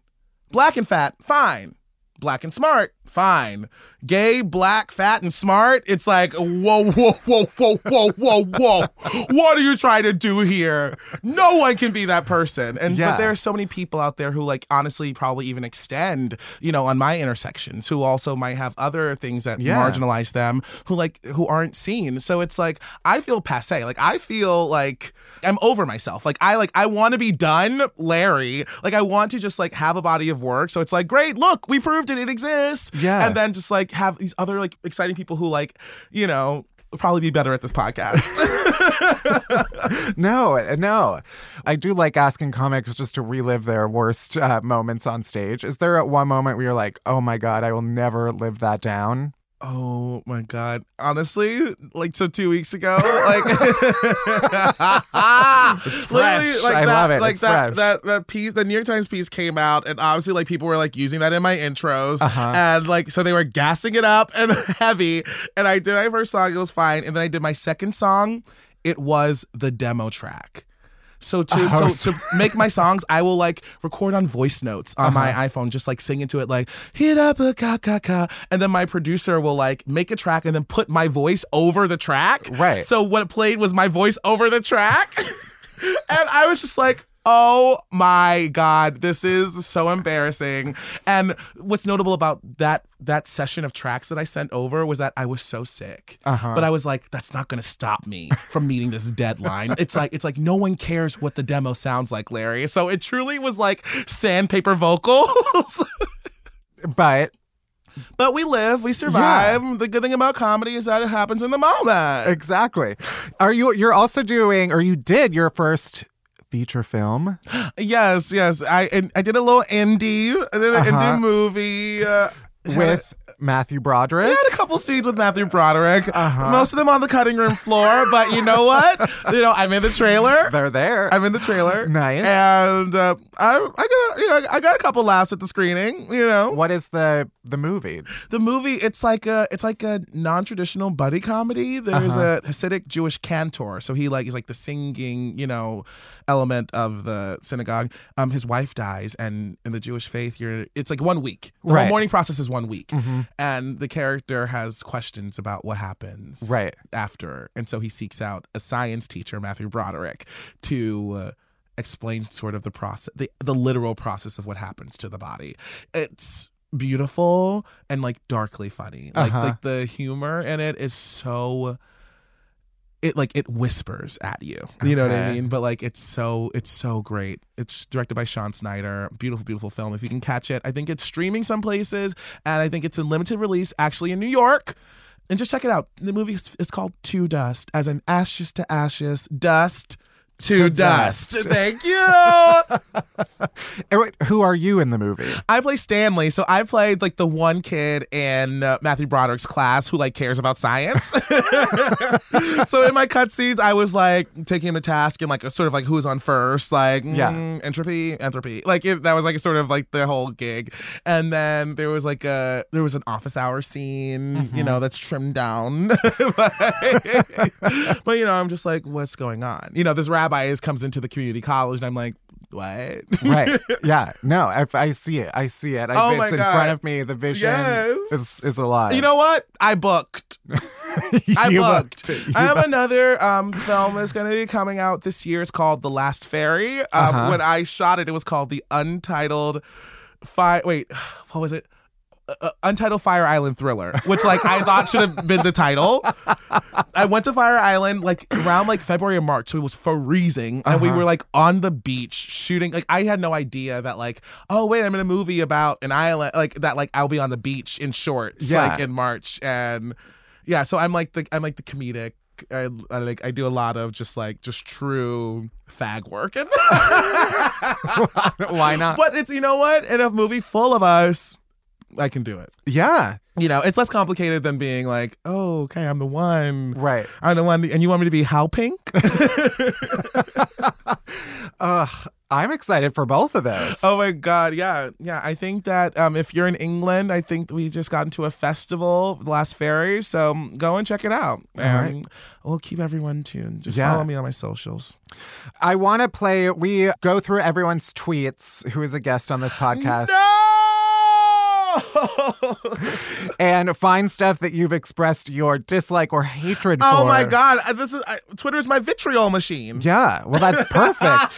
black and fat fine black and smart fine. Gay black fat and smart it's like whoa whoa whoa whoa whoa whoa whoa. What are you trying to do here? No one can be that person. And
Yeah.
but there are so many people out there who like honestly probably even extend you know on my intersections who also might have other things that
Yeah.
marginalize them who like who aren't seen. So it's like i feel passe. Like i feel like i'm over myself like i like i want to be done larry like i want to just like have a body of work so it's like great look we proved it it exists
Yeah.
and then just like have these other like exciting people who like you know probably be better at this podcast *laughs* *laughs*
No, no. I do like asking comics just to relive their worst uh, moments on stage. Is there at one moment where you're like, "Oh my god, I will never live that down"?
Oh my god! Honestly, like so two weeks ago, like *laughs*
It's *laughs*
literally,
fresh.
like
I
that,
love it.
like
It's
that,
fresh.
that that piece, the New York Times piece came out, and obviously, like people were like using that in my intros,
Uh-huh.
and like so they were gassing it up and *laughs* heavy. And I did my first song, it was fine, and then I did my second song, it was the demo track. So to *laughs*
Oh,
so to make my songs, I will like record on voice notes on my
Uh-huh.
iPhone, just like sing into it like hit up a ka ka ka, and then my producer will like make a track and then put my voice over the track.
Right.
So what played was my voice over the track, *laughs* and I was just like. Oh my god, this is so embarrassing. And what's notable about that that session of tracks that I sent over was that I was so sick.
Uh-huh.
But I was like, that's not gonna stop me from meeting this deadline. *laughs* It's like it's like no one cares what the demo sounds like, Larry. So it truly was like sandpaper vocals. *laughs*
But
but we live, we survive. The good thing about comedy is that it happens in the moment.
exactly. Are you? You're also doing, or you did your first feature film
Yes, yes. I I did a little indie, I did an
Uh-huh.
indie movie. Uh,
with Matthew Broderick.
I had a couple scenes with Matthew Broderick.
Uh-huh.
Most of them on the cutting room floor, but you know what? you know, I'm in the trailer.
They're there.
I'm in the trailer.
Nice.
And uh, I, I got, you know, I got a couple laughs at the screening. You know,
what is the the movie?
the movie it's like a it's like a non-traditional buddy comedy. There's
Uh-huh.
a Hasidic Jewish cantor, so he like he's like the singing, you know, element of the synagogue. Um, his wife dies, and in the Jewish faith, you're it's like one week. The
Right.
whole mourning process is one week,
Mhm.
and the character has questions about what happens
Right.
after, and so he seeks out a science teacher, Matthew Broderick, to. Uh, explain sort of the process the, the literal process of what happens to the body it's beautiful and like darkly funny like
Uh-huh.
like the humor in it is so it like it whispers at you. You know what i mean? But like it's so it's so great. It's directed by shawn snyder. Beautiful beautiful film. If you can catch it i think it's streaming some places and i think it's in limited release actually in new york. And just check it out. The movie is, is called to dust as in ashes to ashes dust to, dust.
dust.
Thank you. *laughs*
Who are you in the movie?
I play Stanley, so I played like the one kid in uh, Matthew Broderick's class who like cares about science. *laughs* so in my cutscenes, I was like taking him to task and like a sort of like who's on first, like
Yeah.
mm, entropy, entropy. Like it, that was like a sort of like the whole gig. And then there was like a there was an office hour scene, you know, that's trimmed down. *laughs* but, but, you know, I'm just like, what's going on? You know, this rabbi is comes into the community college, and I'm like. What?
right. *laughs* Yeah. No, I, I see it. I see it. I,
Oh
it's in
God.
front of me. The vision
Yes.
is, is alive.
You know what? I booked. *laughs* I booked.
booked.
I have
booked.
another um, film that's going to be coming out this year. It's called The Last Ferry. Um,
Uh-huh.
When I shot it, it was called the Untitled Fire. Wait, *sighs* what was it? Uh, uh, Untitled Fire Island Thriller, which like I thought should have been the title. I went to Fire Island like around like February or March, so it was freezing, and we
Uh-huh.
were like on the beach shooting. Like I had no idea that like, oh wait, I'm in a movie about an island, like that. Like I'll be on the beach in shorts,
Yeah.
like in March, and yeah. So I'm like the I'm like the comedic. I, I like I do a lot of just like just true fag work, and *laughs*
Why not?
but it's you know what in a movie full of us, I can do it.
Yeah.
You know, it's less complicated than being like, oh, okay, I'm the one.
Right.
I'm the one, and you want me to be how pink? *laughs*
I'm excited for both of those.
oh my god, yeah, yeah. I think that um, if you're in England, I think we just got into a festival, the Last Ferry. So um, go and check it out, and
right.
we'll keep everyone tuned. Just
Yeah.
follow me on my socials.
I want to play. We go through everyone's tweets who is a guest on this *gasps* podcast
No! *laughs*
and find stuff that you've expressed your dislike or hatred for.
oh my god, Uh, this is I, Twitter is my vitriol machine.
Yeah, well, that's *laughs* perfect.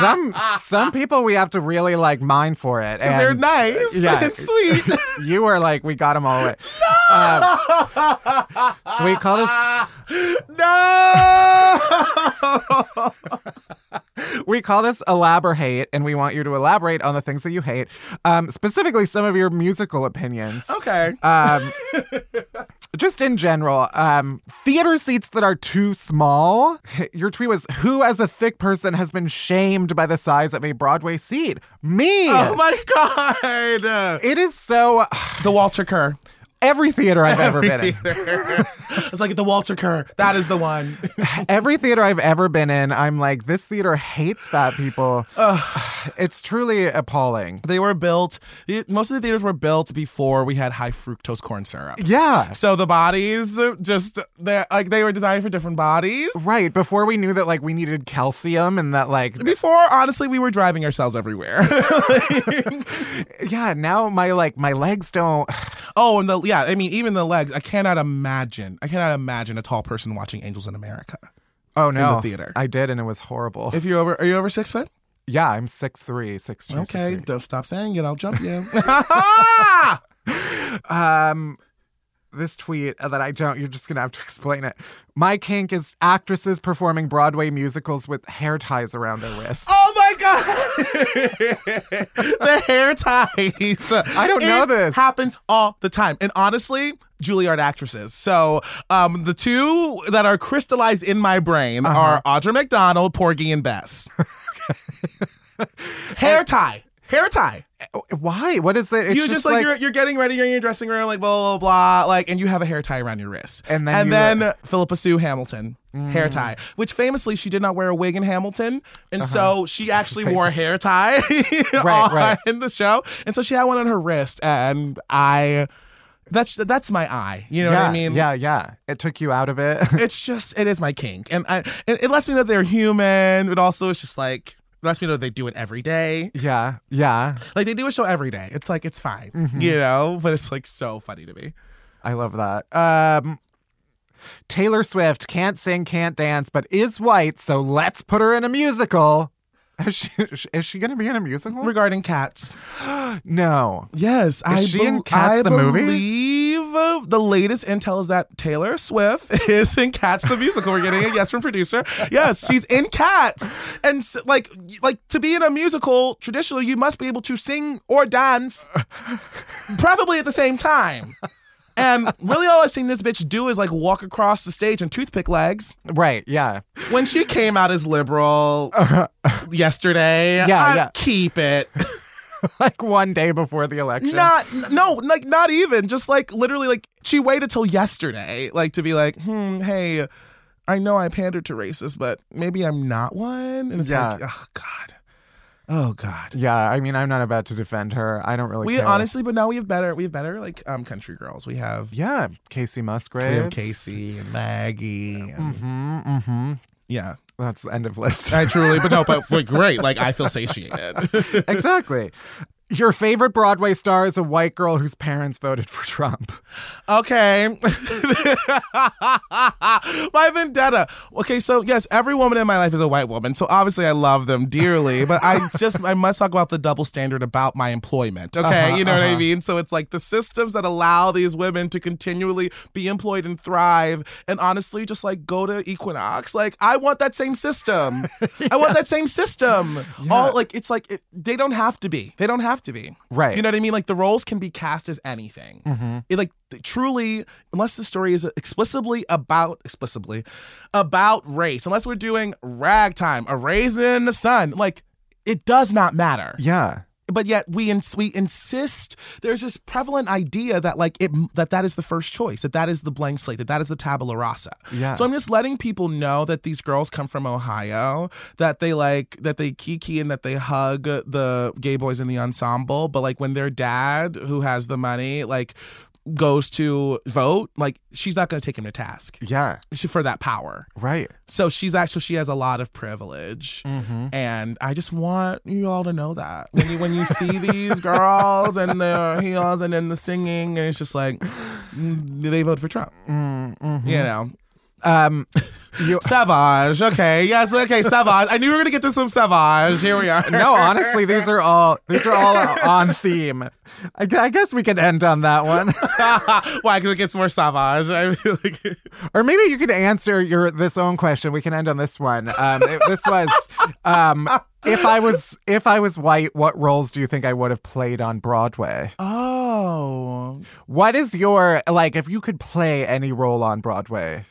some some *laughs* people we have to really like mine for it,
Because they're nice
Yeah,
and sweet.
you were like, we got them all away. Um, sweet, call this.
no.
We call this elaborate, and we want you to elaborate on the things that you hate, um, specifically some of your musical opinions.
okay.
Um, *laughs* just in general, um, theater seats that are too small. Your tweet was, "Who, as a thick person, has been shamed by the size of a Broadway seat? Me.
Oh my god.
it is so.
The Walter Kerr.
Every theater I've ever been in,
it's like the Walter Kerr. That is the one. *laughs*
every theater I've ever been in, I'm like, this theater hates fat people. *sighs* it's truly appalling.
They were built. Most of the theaters were built before we had high fructose corn syrup.
Yeah.
So the bodies just they like they were designed for different bodies.
Right, before we knew that like we needed calcium and that like
Before, honestly, we were driving ourselves everywhere. *laughs* *laughs*
yeah, now my like my legs don't *sighs*
oh, and the yeah, I mean, even the legs. I cannot imagine. I cannot imagine a tall person watching Angels in America.
Oh no.
In the theater.
I did and it was horrible.
If you're over, are you over six foot?
yeah, I'm six three, six two.
Okay, don't stop saying it. I'll jump you. *laughs* *laughs*
Um this tweet that I don't you're just gonna have to *laughs* explain it. My kink is actresses performing Broadway musicals with hair ties around their wrists.
Oh my god! *laughs* the hair ties.
I don't know this.
Happens all the time, and honestly, Juilliard actresses. So, um, the two that are crystallized in my brain
Uh-huh.
are Audra McDonald, Porgy, and Bess. *laughs* hair tie. Hair tie.
Eh, why? What is that? It's
you just, like, you're you're getting ready, you're in your dressing room, like blah blah blah, like, and you have a hair tie around your wrist,
And then
and then Phillipa Soo Hamilton mm. hair tie, which famously she did not wear a wig in Hamilton, and uh-huh. so she actually *laughs* wore a hair tie *laughs*
Right,
on-
right. *laughs*
in the show, and so she had one on her wrist, and I, that's that's my eye, you know
yeah,
what I mean?
Yeah, yeah. It took you out of it.
It's just it is my kink, and I it, it lets me know they're human, but also it's just like. Lets me know they do it every day.
yeah, yeah.
Like they do a show every day. It's like it's fine,
Mm-hmm.
you know. But it's like so funny to me.
I love that. Um Taylor Swift can't sing, can't dance, but is white, so let's put her in a musical. Is she, is she going to be in a musical?
Regarding cats, *gasps*
No.
yes, I
she in Cats
I
the movie?
believe uh, the latest intel is that Taylor Swift *laughs* is in Cats the musical. We're getting a yes from producer. Yes, she's in Cats, and s- like like to be in a musical, traditionally you must be able to sing or dance, *laughs* probably at the same time. And really, all I've seen this bitch do is like walk across the stage and toothpick legs.
Right, yeah.
When she came out as liberal *laughs* yesterday,
Yeah,
I-
yeah.
keep it. *laughs*
like one day before the election.
Not no, like not even. Just like literally, like she waited till yesterday, like to be like, hmm, hey, I know I pandered to racists, but maybe I'm not one. And it's like, oh god, oh god.
Yeah, I mean, I'm not about to defend her. I don't really
We
care.
honestly, but now we have better. We have better like um country girls. We have
Yeah, Kacey Musgrave.
we have Kacey and Maggie. And,
Mm-hmm, mm-hmm.
Yeah,
That's the end of list.
I truly, but no, but like, *laughs* great. Like I feel satiated.
exactly. Your favorite Broadway star is a white girl whose parents voted for Trump.
Okay. *laughs* my vendetta. Okay, so yes, every woman in my life is a white woman. So obviously I love them dearly, but I *laughs* just I must talk about the double standard about my employment. Okay?
Uh-huh,
you know what I
uh-huh.
mean? So it's like the systems that allow these women to continually be employed and thrive and honestly just like go to Equinox. Like I want that same system. *laughs* I want that same system. All like it's like it, they don't have to be. They don't have to be.
Right.
You know what I mean? Like the roles can be cast as anything. Mm-hmm. It, like truly, unless the story is explicitly about explicitly about race, unless we're doing ragtime, a raisin in the sun, like it does not matter.
Yeah.
But yet we ins- we insist. There's this prevalent idea that like it that that is the first choice, that that is the blank slate, that that is the tabula rasa.
Yeah.
So I'm just letting people know that these girls come from Ohio, that they like that they kiki and that they hug the gay boys in the ensemble, but like when their dad, who has the money, like goes to vote, like she's not going to take him to task
Yeah.
she- for that power.
Right.
So she's actually she has a lot of privilege,
Mm-hmm.
and I just want you all to know that when you when you see these girls and their heels and then the singing, and it's just like mm, they voted for Trump.
Mm-hmm.
You know,
Um, *laughs* you.
Savage. Okay. Yes. Okay. Savage. I knew we were gonna get to some Savage. Here we are.
No, honestly, these are all these are all *laughs* on theme. I, I guess we could end on that one, *laughs*
Why? Because it gets more Savage. I feel like.
or maybe you could answer your this own question. We can end on this one. Um, it- this was, um, if I was if I was white, what roles do you think I would have played on Broadway?
Oh.
What is your like? If you could play any role on Broadway,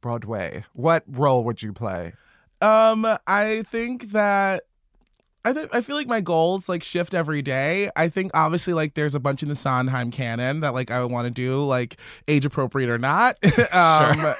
Broadway, what role would you play?
Um. I think that. I think I feel like my goals like shift every day. I think obviously like there's a bunch in the Sondheim canon that like I would want to do like age appropriate or not. *laughs* *laughs* um,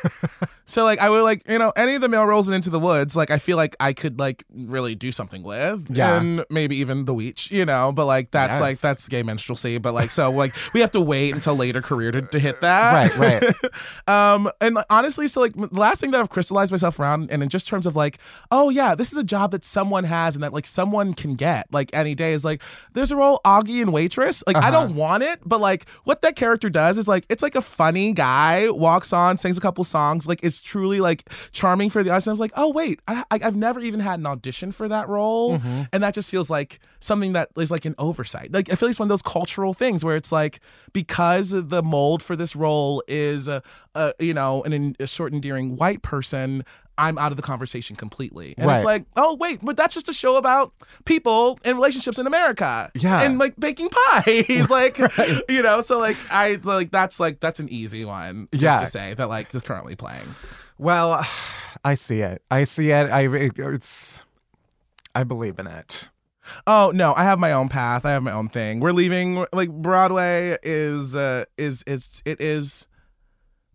so like I would like you know any of the male roles in Into the Woods like I feel like I could like really do something with.
Yeah.
And maybe even The Weech, you know. But like that's
Yes.
like that's gay minstrelsy. But like so like we have to wait until later career to, to hit that.
Right, right. *laughs*
um and honestly so like the last thing that i've crystallized myself around and in just terms of like oh yeah this is a job that someone has and that like someone can get like any day is like there's a role ogie and waitress like i don't want it but like what that character does is like it's like a funny guy walks on sings a couple songs like is truly like charming for the audience. And i was like oh wait I, I, i've never even had an audition for that role. Mm-hmm. And that just feels like something that is like an oversight. Like i feel like it's one of those cultural things where it's like because the mold for this role is a, a you know an, a short endearing white person i'm out of the conversation completely and it's like oh wait but that's just a show about people and relationships in america
Yeah.
and like baking pies *laughs* like *laughs* you know so like i like that's like that's an easy one just
Yeah.
to say that like is currently playing
Well, *sighs* I see it. I see it. I it's I believe in it.
Oh no, I have my own path. I have my own thing. We're leaving. Like Broadway is uh, is is it is.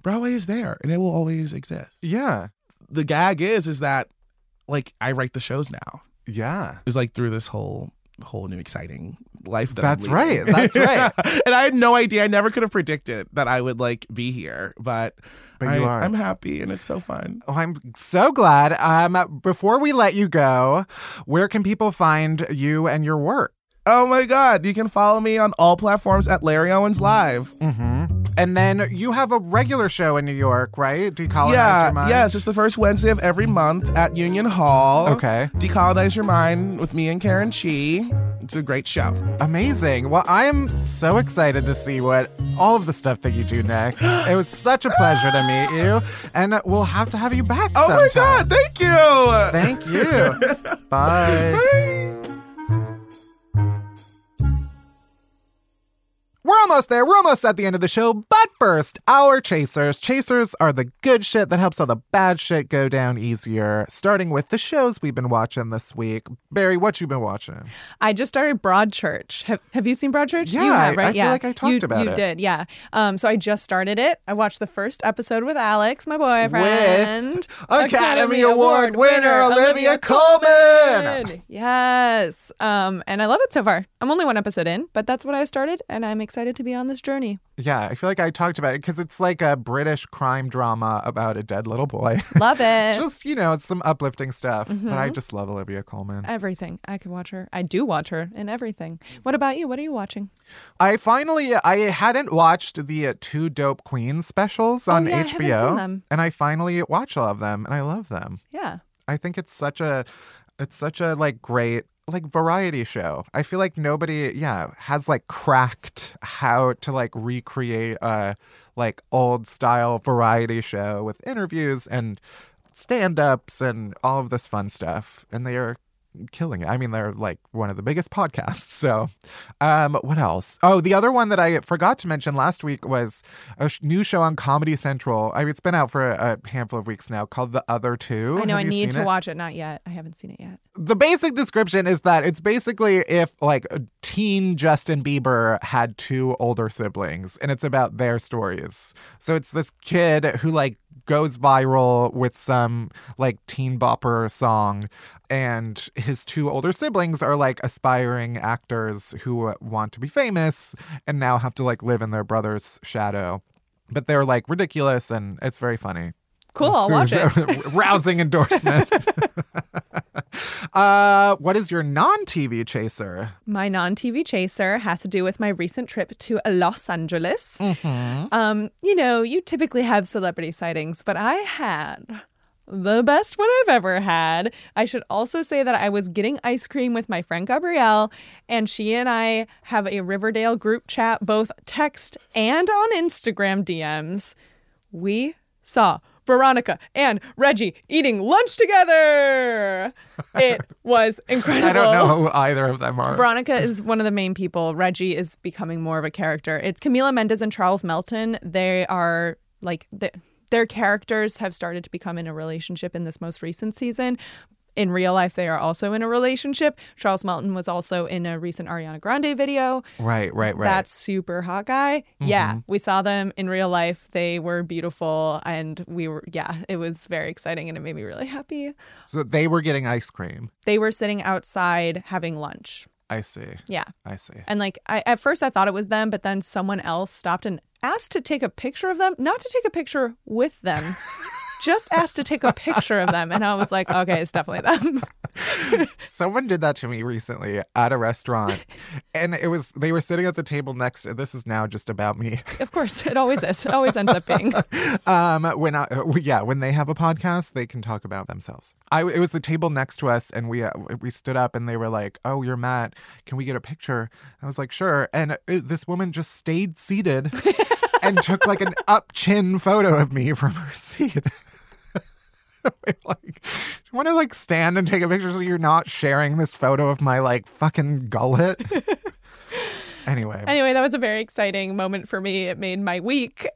Broadway is there, and it will always exist.
Yeah.
The gag is is that like I write the shows now.
Yeah.
It's like through this whole whole new exciting life that
That's right. That's right. *laughs*
and I had no idea. I never could have predicted that I would like be here, but
But
I. I'm happy, and it's so fun.
Oh, I'm so glad. Um, before we let you go, where can people find you and your work?
Oh my god! You can follow me on all platforms at Larry Owens Live.
Mm-hmm. And then you have a regular show in New York, right? Decolonize
yeah,
your mind.
yes, it's the first Wednesday of every month at Union Hall.
Okay.
Decolonize Your Mind with me and Karen Chee. It's a great show.
Amazing. Well, I am so excited to see what all of the stuff that you do next. *gasps* it was such a pleasure to meet you, and we'll have to have you back.
Oh my god, thank you.
Thank you. *laughs* Bye. We're almost there. We're almost at the end of the show. But first, our chasers. Chasers are the good shit that helps all the bad shit go down easier. Starting with the shows we've been watching this week. Barry, what you been watching?
I just started Broadchurch. Have Have you seen Broadchurch?
Yeah,
you have,
I-
right?
I feel
yeah,
like I talked
you,
about
you
it.
You did, yeah. Um, so I just started it. I watched the first episode with Alex, my boyfriend,
With Academy Award winner Olivia Colman.
Yes, um, and I love it so far. I'm only one episode in, but that's what I started, and I'm excited to be on this journey.
Yeah, I feel like I talked about it because it's like a British crime drama about a dead little boy.
Love *laughs* it.
just, you know, it's some uplifting stuff. But
Mm-hmm.
I just love Olivia Colman.
everything. I could watch her. I do watch her in everything. What about you? What are you watching?
I finally, I hadn't watched the uh, two Dope Queens specials on
Oh, yeah, I
HBO.
them.
And I finally watched all of them and I love them.
Yeah.
I think it's such a, it's such a like great, like variety show. I feel like nobody, yeah, has like cracked how to like recreate a like old style variety show with interviews and stand ups and all of this fun stuff. And they are killing it. I mean, they're like one of the biggest podcasts. So, um, what else? Oh, the other one that I forgot to mention last week was a sh- new show on Comedy Central. I mean, it's been out for a, a handful of weeks now called The Other Two.
I know
Have
I need to
it?
watch it. Not yet. I haven't seen it yet.
the basic description is that it's basically if like a teen Justin Bieber had two older siblings and it's about their stories. So it's this kid who like goes viral with some like teen bopper song and his two older siblings are like aspiring actors who want to be famous and now have to like live in their brother's shadow. But they're like ridiculous and it's very funny.
Cool. I'll watch it. *laughs*
Rousing endorsement. *laughs* uh, what is your non-TV chaser?
My non TV chaser has to do with my recent trip to Los Angeles.
Mm-hmm.
Um, you know, you typically have celebrity sightings, but I had the best one I've ever had. I should also say that I was getting ice cream with my friend Gabrielle, and she and I have a Riverdale group chat, both text and on Instagram DMs. We saw Veronica and Reggie eating lunch together. It was incredible. *laughs*
I don't know who either of them are.
Veronica is one of the main people. Reggie is becoming more of a character. It's Camila Mendes and Charles Melton. They are like the, their characters have started to become in a relationship in this most recent season. In real life, they are also in a relationship. Charles Melton was also in a recent Ariana Grande video.
Right, right, right.
That super hot guy. Yeah, mm-hmm. we saw them in real life. They were beautiful, and we were yeah. It was very exciting, and it made me really happy.
so they were getting ice cream.
They were sitting outside having lunch.
I see.
Yeah.
I see.
And like I at first I thought it was them, but then someone else stopped and asked to take a picture of them, not to take a picture with them. *laughs* just asked to take a picture of them and I was like, okay, it's definitely them. *laughs*
Someone did that to me recently at a restaurant, and it was they were sitting at the table next. This is now just about me.
of course, it always is. It always ends up being. *laughs*
Um, when I, uh, yeah, when they have a podcast, they can talk about themselves. I it was the table next to us, and we uh, we stood up, and they were like, "Oh, you're Matt. Can we get a picture?" I was like, "Sure." And uh, this woman just stayed seated and took like an up chin photo of me from her *laughs* seat. *laughs* Like, you want to like stand and take a picture so you're not sharing this photo of my like fucking gullet? *laughs* anyway,
Anyway, that was a very exciting moment for me. It made my week.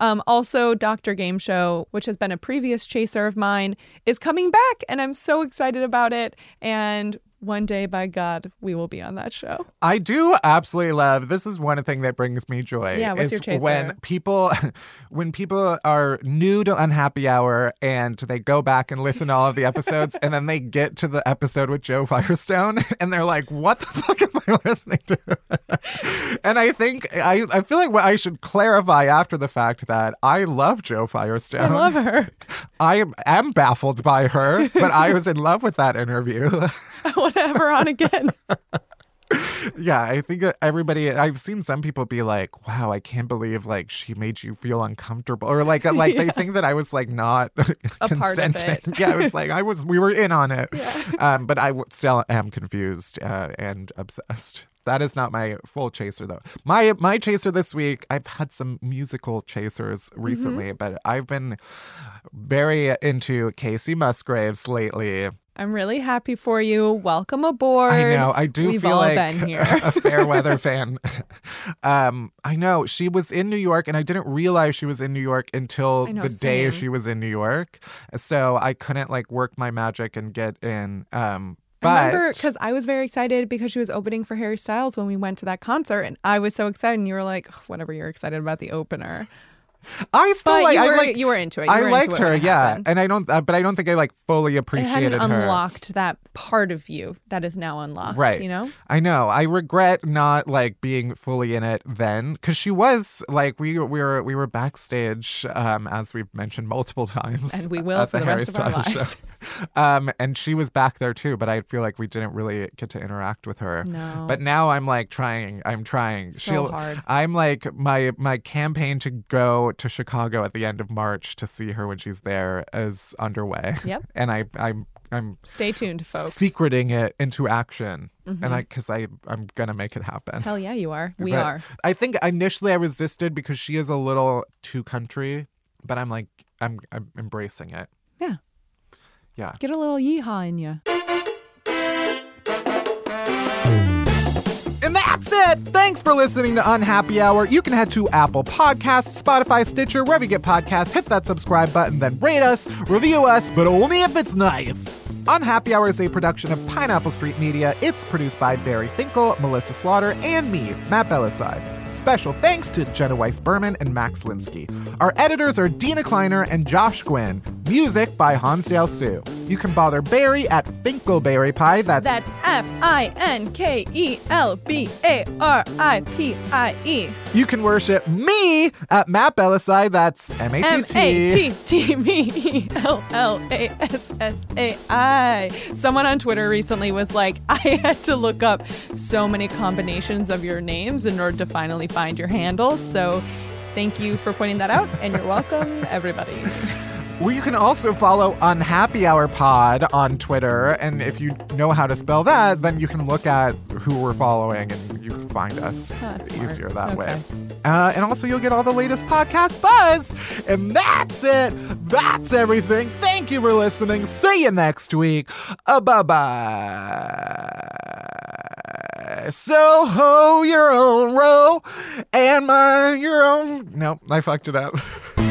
Um, also, Dr. Game Show, which has been a previous chaser of mine, is coming back, and I'm so excited about it. And one day, by God, we will be on that show.
I do absolutely love. This is one thing that brings me joy.
Yeah, what's
is
your chaser?
When people, *laughs* when people are new to Unhappy Hour and they go back and listen to all of the episodes, and then they get to the episode with Jo Firestone, *laughs* and they're like, "What the *laughs* fuck am I listening to?" and I think I, I feel like what I should clarify after the fact that I love Jo Firestone.
I love her.
I am baffled by her, but I was in love with that interview.
I want to have on again. *laughs*
yeah, I think everybody. I've seen some people be like, "Wow, I can't believe like she made you feel uncomfortable," or like like they think that I was like not *laughs* *laughs* consenting. yeah, it was like I was. We were in on it. Yeah. Um, but I w- still am confused uh, and obsessed. That is not my full chaser though. My my chaser this week. I've had some musical chasers
Mm-hmm.
recently, but I've been very into Kacey Musgraves lately.
I'm really happy for you. Welcome aboard.
I know. I do
We've
feel
all
like
been *laughs* here.
a fair *laughs* weather fan. *laughs* um, I know she was in New York, and I didn't realize she was in New York until
know,
the day she was in New York. So I couldn't like work my magic and get in. Um, but
because I was very excited because she was opening for Harry Styles when we went to that concert, and I was so excited. And you were like, "Whatever, you're excited about the opener."
I still
But
like.
you
I
were
like.
you were into it. You
I liked her, yeah,
happened.
and I don't, uh, but I don't think I like fully
It
appreciated
hadn't
her.
unlocked that part of you that is now unlocked.
Right.
You know.
I know. I regret not like being fully in it then, because she was like we we were we were backstage, um, as we've mentioned multiple times,
And we will
at
for the
Harry
rest of our
Styles
lives.
show. um, and she was back there too, but I feel like we didn't really get to interact with her.
No.
But now I'm like trying. I'm trying.
So hard.
I'm like my my campaign to go to Chicago at the end of March to see her when she's there is underway.
Yep. *laughs*
And I I'm I'm
Stay tuned, folks.
secreting it into action
Mm-hmm.
and i because i i'm gonna make it happen
Hell yeah, you are. We
But
are.
i think initially i resisted because she is a little too country but i'm like i'm i'm embracing it
Yeah.
yeah
Get a little yeehaw in you.
And. Thanks for listening to Unhappy Hour. You can head to Apple Podcasts, Spotify, Stitcher, wherever you get podcasts. Hit that subscribe button, then rate us, review us, but only if it's nice. Unhappy Hour is a production of Pineapple Street Media. It's produced by Barry Finkel, Melissa Slaughter, and me, Matt Bellassai. Special thanks to Jenna Weiss Berman and Max Linsky. Our editors are Dina Kleiner and Josh Gwynn. Music by Hansdale Hsu. You can bother Barry at Finkelberry Pie. That's
That's F I N K E L B A R I P I E.
You can worship me at Matt Bellassai. That's M A
M
T
A
T.
T T M E L L A S S A I. Someone on Twitter recently was like, *laughs* I had to look up so many combinations of your names in order to finally find your handles. So thank you for pointing that out, and you're welcome, everybody.
Well, you can also follow Unhappy Hour Pod on Twitter, and if you know how to spell that, then you can look at who we're following, and you can find us
smart.
easier that way. Uh, and also, you'll get all the latest podcast buzz. And that's it. That's everything. Thank you for listening. See you next week. Uh, bye bye. So ho your own row, and mine your own. Nope, I fucked it up. *laughs*